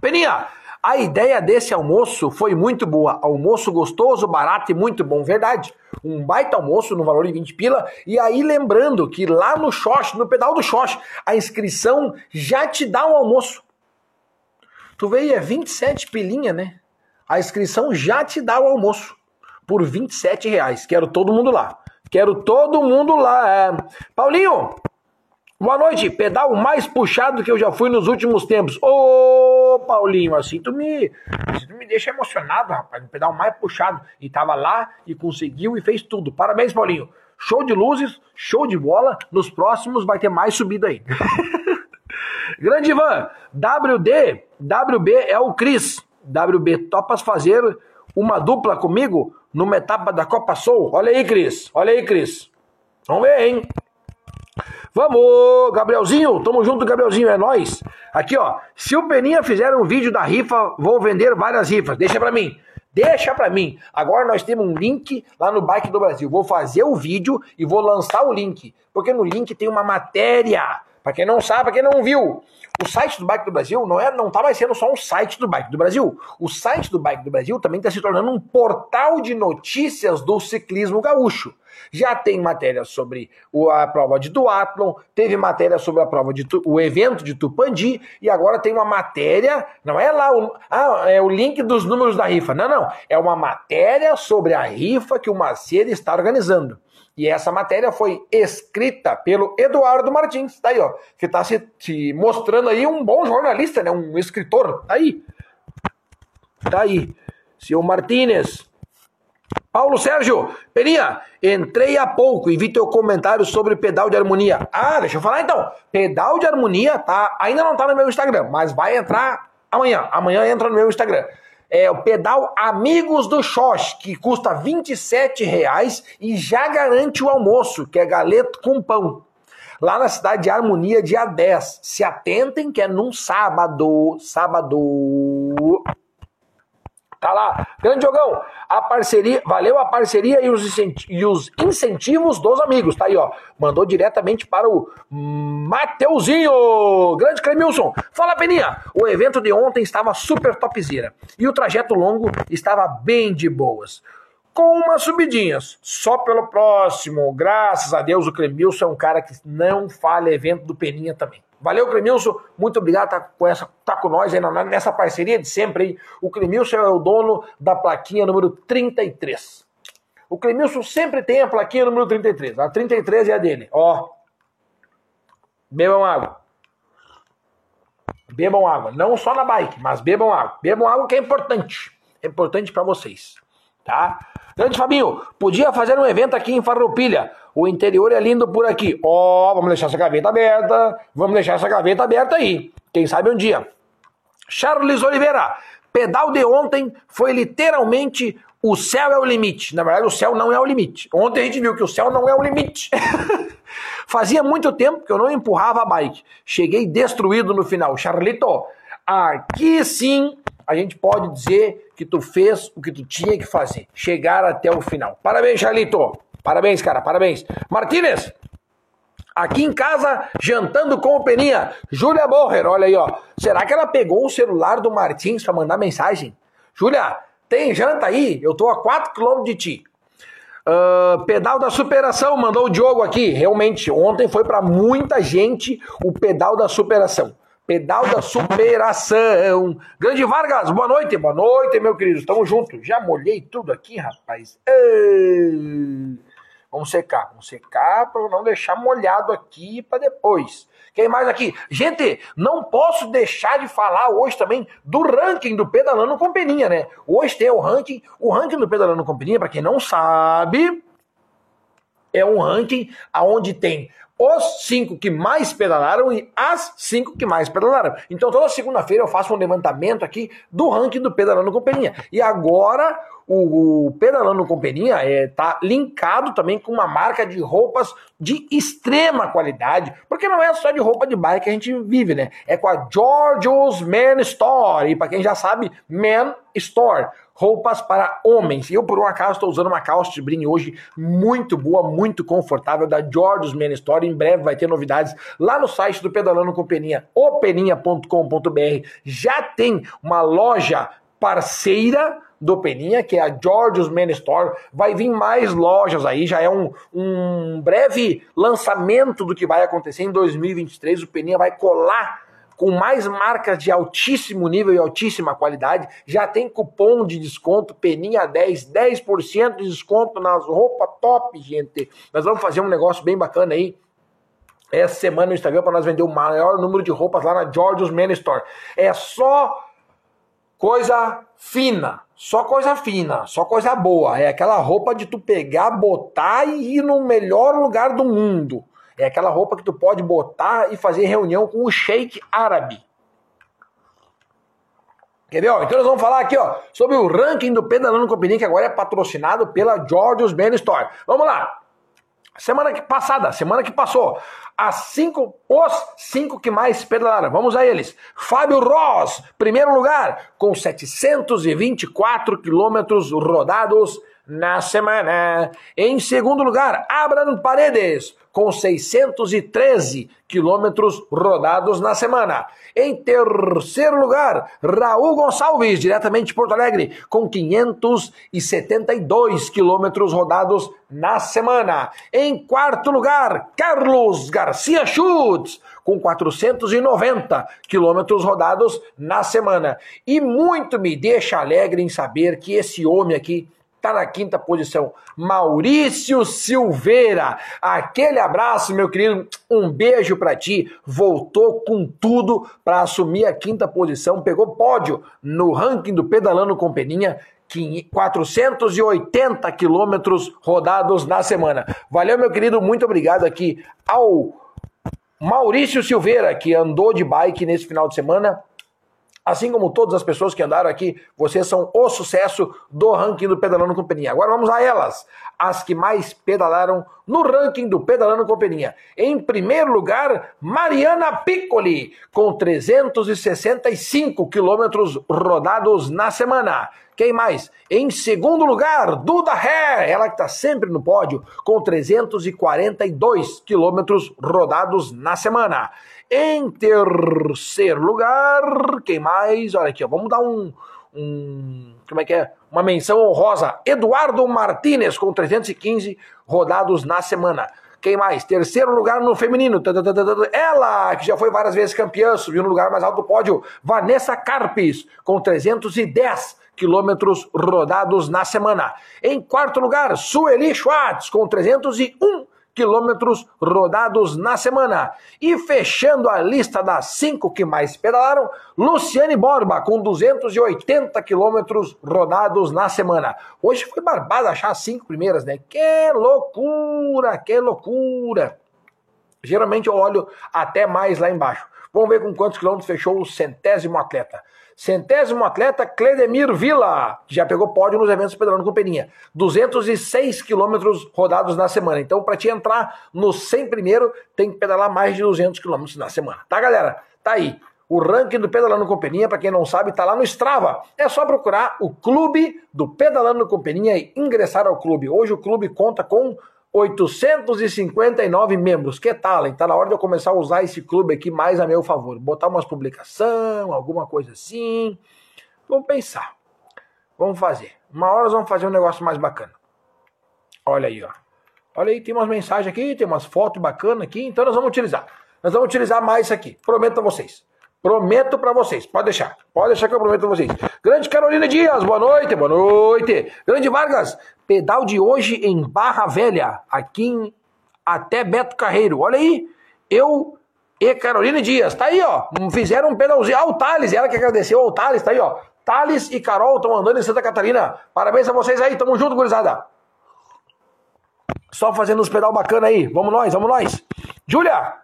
Speaker 1: Peninha, a ideia desse almoço foi muito boa. Almoço gostoso, barato e muito bom. Verdade. Um baita almoço no valor de 20 pila. E aí lembrando que lá no Xox, no pedal do Xox, a inscrição já te dá um almoço. Tu veio é 27 pilinha, né? A inscrição já te dá o almoço. Por 27 reais. Quero todo mundo lá. Quero todo mundo lá. É... Paulinho, Boa noite, pedal mais puxado que eu já fui nos últimos tempos. Ô, Paulinho, assim tu me, assim tu me deixa emocionado, rapaz. O pedal mais puxado. E tava lá e conseguiu e fez tudo. Parabéns, Paulinho. Show de luzes, show de bola. Nos próximos vai ter mais subida aí. Grande Ivan, WD, WB é o Cris. WB, topas fazer uma dupla comigo numa etapa da Copa Soul? Olha aí, Cris. Olha aí, Cris. Vamos ver, hein? Vamos, Gabrielzinho, tamo junto, Gabrielzinho, é nós. Aqui, ó, se o Peninha fizer um vídeo da rifa, vou vender várias rifas. Deixa pra mim. Deixa pra mim. Agora nós temos um link lá no Bike do Brasil. Vou fazer o vídeo e vou lançar o link. Porque no link tem uma matéria. Pra quem não sabe, pra quem não viu. O site do Bike do Brasil não é, não tá mais sendo só um site do Bike do Brasil. O site do Bike do Brasil também está se tornando um portal de notícias do ciclismo gaúcho. Já tem matéria sobre a prova de duatlon, teve matéria sobre a prova de o evento de Tupandi e agora tem uma matéria, não é lá o, ah, é o link dos números da rifa, não, não, é uma matéria sobre a rifa que o Macedo está organizando. E essa matéria foi escrita pelo Eduardo Martins, tá aí, ó, que está se, se, mostrando aí um bom jornalista, né, um escritor, tá aí. Tá aí. Seu Martínez, Paulo Sérgio, Peninha, entrei há pouco e vi teu comentário sobre pedal de harmonia. Ah, deixa eu falar então. Pedal de harmonia tá, ainda não tá no meu Instagram, mas vai entrar amanhã. Amanhã entra no meu Instagram. É o pedal Amigos do Xox, que custa 27 reais e já garante o almoço, que é galeto com pão. Lá na cidade de Harmonia, dia 10. Se atentem que é num sábado. Sábado. Tá lá. Grande jogão. A parceria, valeu a parceria e os, e os incentivos dos amigos. Tá aí, ó. Mandou diretamente para o Mateuzinho. Grande Clemilson. Fala, Peninha. O evento de ontem estava super topzera. E o trajeto longo estava bem de boas com umas subidinhas. Só pelo próximo. Graças a Deus, o Clemilson é um cara que não falha evento do Peninha também. Valeu, Clemilson. Muito obrigado por tá com, essa, tá com nós aí nessa parceria de sempre. O Clemilson é o dono da plaquinha número 33. O Clemilson sempre tem a plaquinha número 33. A 33 é a dele. Ó. Bebam água. Bebam água. Não só na bike, mas bebam água. Bebam água que é importante. É importante para vocês. Tá? Grande Fabinho, podia fazer um evento aqui em Farroupilha. O interior é lindo por aqui. Ó, oh, vamos deixar essa gaveta aberta. Vamos deixar essa gaveta aberta aí. Quem sabe um dia. Charles Oliveira, pedal de ontem foi literalmente o céu é o limite. Na verdade, o céu não é o limite. Ontem a gente viu que o céu não é o limite. Fazia muito tempo que eu não empurrava a bike. Cheguei destruído no final. Charlito, aqui sim a gente pode dizer que tu fez o que tu tinha que fazer. Chegar até o final. Parabéns, Charlito. Parabéns, cara, parabéns. Martínez, aqui em casa, jantando com o Peninha. Júlia Borrer, olha aí, ó. Será que ela pegou o celular do Martins para mandar mensagem? Júlia, tem janta aí? Eu tô a 4 km de ti. Uh, pedal da superação, mandou o Diogo aqui. Realmente, ontem foi para muita gente o pedal da superação. Pedal da superação. Grande Vargas, boa noite. Boa noite, meu querido. Tamo junto. Já molhei tudo aqui, rapaz. Vamos secar. Vamos secar para não deixar molhado aqui para depois. Quem mais aqui? Gente, não posso deixar de falar hoje também do ranking do Pedalando com Peninha, né? Hoje tem o ranking, o ranking do Pedalando com Peninha, para quem não sabe, é um ranking aonde tem os cinco que mais pedalaram e as cinco que mais pedalaram. Então toda segunda-feira eu faço um levantamento aqui do ranking do Pedalando com. E agora o, o Pedalando com Peninha é, tá linkado também com uma marca de roupas de extrema qualidade, porque não é só de roupa de bike que a gente vive, né? É com a George's Men Store. E para quem já sabe, Men Store roupas para homens. Eu, por um acaso, estou usando uma calça de brim hoje muito boa, muito confortável, da George's Men Store. Em breve vai ter novidades lá no site do Pedalando com Peninha, openinha.com.br. Já tem uma loja parceira do Peninha, que é a George's Men Store. Vai vir mais lojas aí, já é um, um breve lançamento do que vai acontecer em 2023. O Peninha vai colar com mais marcas de altíssimo nível e altíssima qualidade. Já tem cupom de desconto, Peninha 10, 10% de desconto nas roupas top, gente. Nós vamos fazer um negócio bem bacana aí essa semana no Instagram para nós vender o maior número de roupas lá na George's Men Store. É só coisa fina, só coisa fina, só coisa boa. É aquela roupa de tu pegar, botar e ir no melhor lugar do mundo. É aquela roupa que tu pode botar e fazer reunião com o sheik árabe. Ó, então nós vamos falar aqui ó, sobre o ranking do Pedalando Companhia, que agora é patrocinado pela George's Ben Store. Vamos lá! Semana que passada, semana que passou, as cinco, os cinco que mais pedalaram. Vamos a eles. Fábio Ross, primeiro lugar, com 724 quilômetros rodados na semana. Em segundo lugar, Abraham Paredes, com 613 quilômetros rodados na semana. Em terceiro lugar, Raul Gonçalves, diretamente de Porto Alegre, com 572 quilômetros rodados na semana. Em quarto lugar, Carlos Garcia Schutz, com 490 quilômetros rodados na semana. E muito me deixa alegre em saber que esse homem aqui está na quinta posição. Maurício Silveira, aquele abraço, meu querido, um beijo para ti. Voltou com tudo para assumir a quinta posição, pegou pódio no ranking do Pedalando com Peninha. 480 quilômetros rodados na semana. Valeu, meu querido, muito obrigado aqui ao Maurício Silveira, que andou de bike nesse final de semana Assim como todas as pessoas que andaram aqui, vocês são o sucesso do ranking do Pedalando com Peninha. Agora vamos a elas, as que mais pedalaram no ranking do Pedalando com Peninha. Em primeiro lugar, Mariana Piccoli, com 365 quilômetros rodados na semana. Quem mais? Em segundo lugar, Duda Ré, ela que está sempre no pódio, com 342 quilômetros rodados na semana. Em terceiro lugar, quem mais? Olha aqui, ó, vamos dar um, um. Como é que é? Uma menção honrosa. Eduardo Martinez, com 315 rodados na semana. Quem mais? Terceiro lugar no feminino. Ela, que já foi várias vezes campeã, subiu no lugar mais alto do pódio. Vanessa Carpes, com 310 quilômetros rodados na semana. Em quarto lugar, Sueli Schwartz, com 301 quilômetros rodados na semana. E fechando a lista das cinco que mais pedalaram, Luciane Borba, com 280 quilômetros rodados na semana. Hoje foi barbado achar as cinco primeiras, né? Que loucura, que loucura! Geralmente eu olho até mais lá embaixo. Vamos ver com quantos quilômetros fechou o centésimo atleta. Centésimo atleta Cledemir Villa, que já pegou pódio nos eventos pedalando com peninha. 206 quilômetros rodados na semana. Então, para te entrar no 100 primeiro, tem que pedalar mais de 200 quilômetros na semana. Tá, galera? Tá aí. O ranking do Pedalando com Peninha, para quem não sabe, tá lá no Strava. É só procurar o clube do Pedalando com Peninha e ingressar ao clube. Hoje o clube conta com 859 membros. Que tal, hein? Tá na hora de eu começar a usar esse clube aqui mais a meu favor. Botar umas publicação, alguma coisa assim. Vamos pensar. Vamos fazer. Uma hora vamos fazer um negócio mais bacana. Olha aí, ó. Olha aí, tem umas mensagens aqui, tem umas fotos bacanas aqui, então nós vamos utilizar. Nós vamos utilizar mais isso aqui. Prometo a vocês. Prometo para vocês. Pode deixar. Pode deixar que eu prometo pra vocês. Grande Carolina Dias, boa noite, boa noite. Grande Vargas, pedal de hoje em Barra Velha, aqui em até Beto Carreiro. Olha aí, eu e Carolina Dias. Tá aí, ó. Fizeram um pedalzinho. Ah, o Thales, ela que agradeceu. o Thales, tá aí, ó. Thales e Carol estão andando em Santa Catarina. Parabéns a vocês aí. Tamo junto, gurizada. Só fazendo uns pedal bacana aí. Vamos nós, vamos nós. Júlia,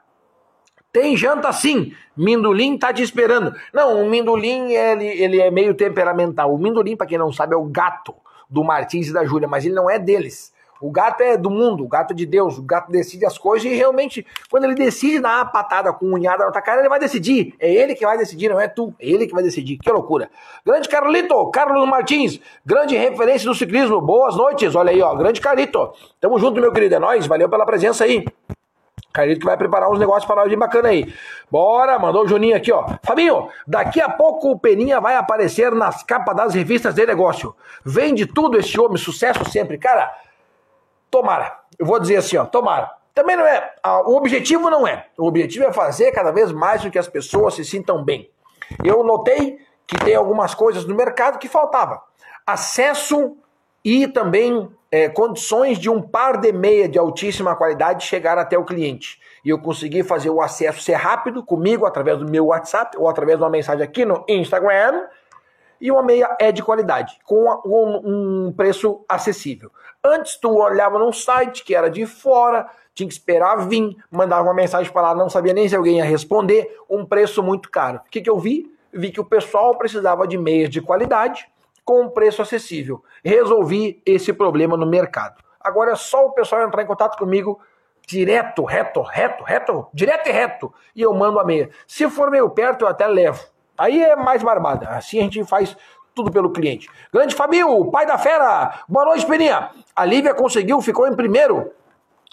Speaker 1: tem janta sim. Mindulim tá te esperando. Não, o Mindulim, ele, ele é meio temperamental. O Mindulim, para quem não sabe, é o gato do Martins e da Júlia, mas ele não é deles. O gato é do mundo, o gato é de Deus, o gato decide as coisas e realmente, quando ele decide dar uma patada com unhada na tua cara, ele vai decidir. É ele que vai decidir, não é tu. É ele que vai decidir. Que loucura. Grande Carlito, Carlos Martins, grande referência do ciclismo. Boas noites. Olha aí, ó. Grande Carlito. Tamo junto, meu querido. É nóis. Valeu pela presença aí. Carlito que vai preparar uns negócios para nós bacana aí. Bora, mandou o Juninho aqui, ó. Fabinho, daqui a pouco o Peninha vai aparecer nas capas das revistas de negócio. Vende tudo esse homem, sucesso sempre. Cara, Tomara. Eu vou dizer assim, ó, tomara. Também não é. O objetivo não é. O objetivo é fazer cada vez mais com que as pessoas se sintam bem. Eu notei que tem algumas coisas no mercado que faltava. Acesso e também é, condições de um par de meia de altíssima qualidade chegar até o cliente. E eu consegui fazer o acesso ser rápido comigo através do meu WhatsApp ou através de uma mensagem aqui no Instagram. E uma meia é de qualidade, com um preço acessível. Antes tu olhava num site que era de fora, tinha que esperar vir, mandava uma mensagem para lá, não sabia nem se alguém ia responder, um preço muito caro. O que, que eu vi? Vi que o pessoal precisava de meias de qualidade com um preço acessível. Resolvi esse problema no mercado. Agora é só o pessoal entrar em contato comigo direto, reto, reto, reto, direto e reto, e eu mando a meia. Se for meio perto, eu até levo. Aí é mais barbada. Assim a gente faz tudo pelo cliente. Grande Fabio, pai da fera. Boa noite, Peninha. A Lívia conseguiu, ficou em primeiro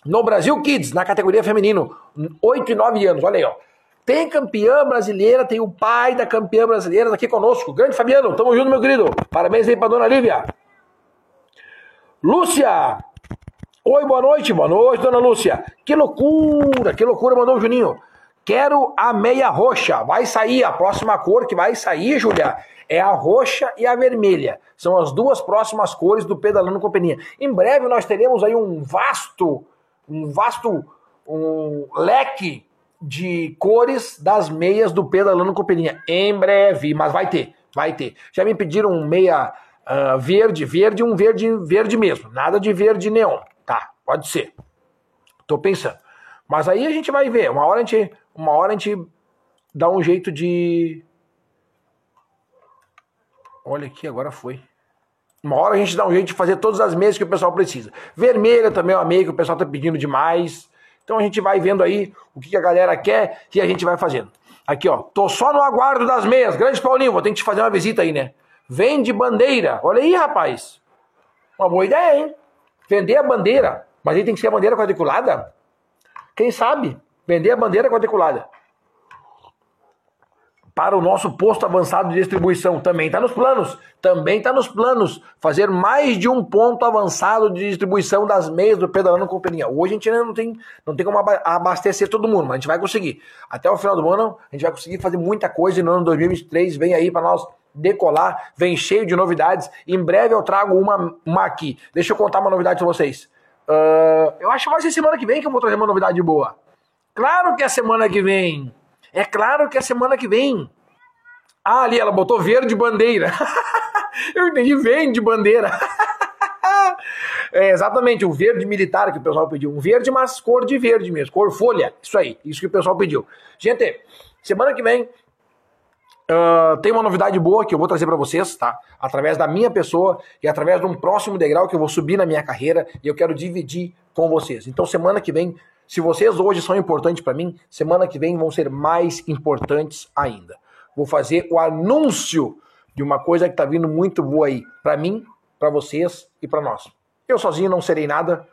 Speaker 1: no Brasil Kids, na categoria feminino. 8 e 9 anos, olha aí, ó. Tem campeã brasileira, tem o pai da campeã brasileira aqui conosco. Grande Fabiano, tamo junto, meu querido. Parabéns aí pra dona Lívia. Lúcia. Oi, boa noite, boa noite, dona Lúcia. Que loucura, que loucura, mandou o Juninho. Quero a meia roxa. Vai sair, a próxima cor que vai sair, Julia, é a roxa e a vermelha. São as duas próximas cores do Pedalando Companhia. Em breve nós teremos aí um vasto, um vasto um leque de cores das meias do Pedalando Companhia. Em breve, mas vai ter, vai ter. Já me pediram um meia uh, verde, verde, um verde, verde mesmo. Nada de verde neon. Tá, pode ser. Tô pensando. Mas aí a gente vai ver. Uma hora a gente, uma hora a gente dá um jeito de Olha aqui, agora foi. Uma hora a gente dá um jeito de fazer todas as mesas que o pessoal precisa. Vermelha também é uma meia que o pessoal está pedindo demais. Então a gente vai vendo aí o que a galera quer e a gente vai fazendo. Aqui, ó. Tô só no aguardo das meias. Grande Paulinho, vou ter que te fazer uma visita aí, né? Vende bandeira. Olha aí, rapaz. Uma boa ideia, hein? Vender a bandeira. Mas aí tem que ser a bandeira quadriculada? Quem sabe? Vender a bandeira quadriculada para o nosso posto avançado de distribuição. Também está nos planos. Também está nos planos fazer mais de um ponto avançado de distribuição das meias do Pedalando Companhia. Hoje a gente ainda não tem, não tem como abastecer todo mundo, mas a gente vai conseguir. Até o final do ano a gente vai conseguir fazer muita coisa e no ano 2023 vem aí para nós decolar, vem cheio de novidades. Em breve eu trago uma, uma aqui. Deixa eu contar uma novidade para vocês. Uh, eu acho que vai ser semana que vem que eu vou trazer uma novidade boa. Claro que é semana que vem. É claro que é semana que vem. Ah, ali ela botou verde bandeira. Eu entendi, vende bandeira. É exatamente, o verde militar que o pessoal pediu. Um verde, mas cor de verde mesmo, cor folha. Isso aí, isso que o pessoal pediu. Gente, semana que vem uh, tem uma novidade boa que eu vou trazer para vocês, tá? Através da minha pessoa e através de um próximo degrau que eu vou subir na minha carreira e eu quero dividir com vocês. Então, semana que vem se vocês hoje são importantes para mim, semana que vem vão ser mais importantes ainda. Vou fazer o anúncio de uma coisa que está vindo muito boa aí para mim, para vocês e para nós. Eu sozinho não serei nada,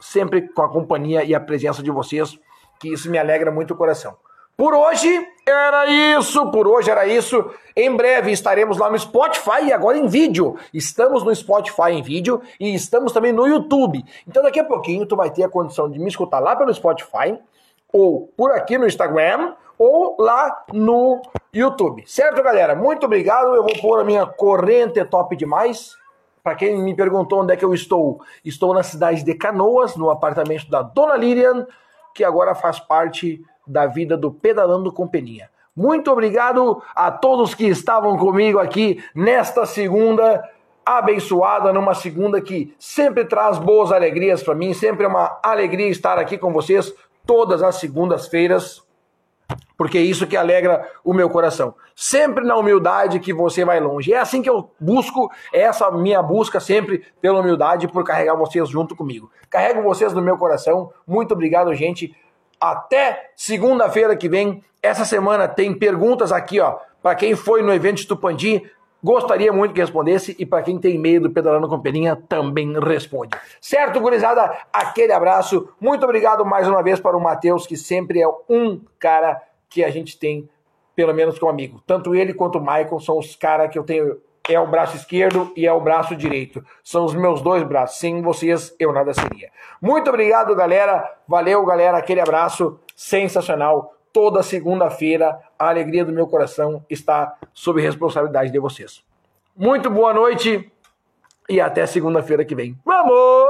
Speaker 1: sempre com a companhia e a presença de vocês, que isso me alegra muito o coração. Por hoje era isso, por hoje era isso. Em breve estaremos lá no Spotify e agora em vídeo. Estamos no Spotify em vídeo e estamos também no YouTube. Então daqui a pouquinho tu vai ter a condição de me escutar lá pelo Spotify ou por aqui no Instagram ou lá no YouTube. Certo, galera? Muito obrigado. Eu vou pôr a minha corrente top demais. Para quem me perguntou onde é que eu estou, estou na cidade de Canoas, no apartamento da Dona Lilian, que agora faz parte da vida do Pedalando com Peninha. Muito obrigado a todos que estavam comigo aqui nesta segunda abençoada, numa segunda que sempre traz boas alegrias para mim, sempre é uma alegria estar aqui com vocês todas as segundas-feiras, porque é isso que alegra o meu coração. Sempre na humildade que você vai longe. É assim que eu busco, é essa minha busca sempre pela humildade por carregar vocês junto comigo. Carrego vocês no meu coração. Muito obrigado, gente. Até segunda-feira que vem. Essa semana tem perguntas aqui, ó, para quem foi no evento Tupandi. Gostaria muito que respondesse e para quem tem medo pedalando com peninha também responde. Certo, gurizada? Aquele abraço. Muito obrigado mais uma vez para o Matheus, que sempre é um cara que a gente tem, pelo menos como amigo. Tanto ele quanto o Michael são os caras que eu tenho. É o braço esquerdo e é o braço direito. São os meus dois braços. Sem vocês, eu nada seria. Muito obrigado, galera. Valeu, galera. Aquele abraço sensacional toda segunda-feira. A alegria do meu coração está sob responsabilidade de vocês. Muito boa noite e até segunda-feira que vem. Vamos!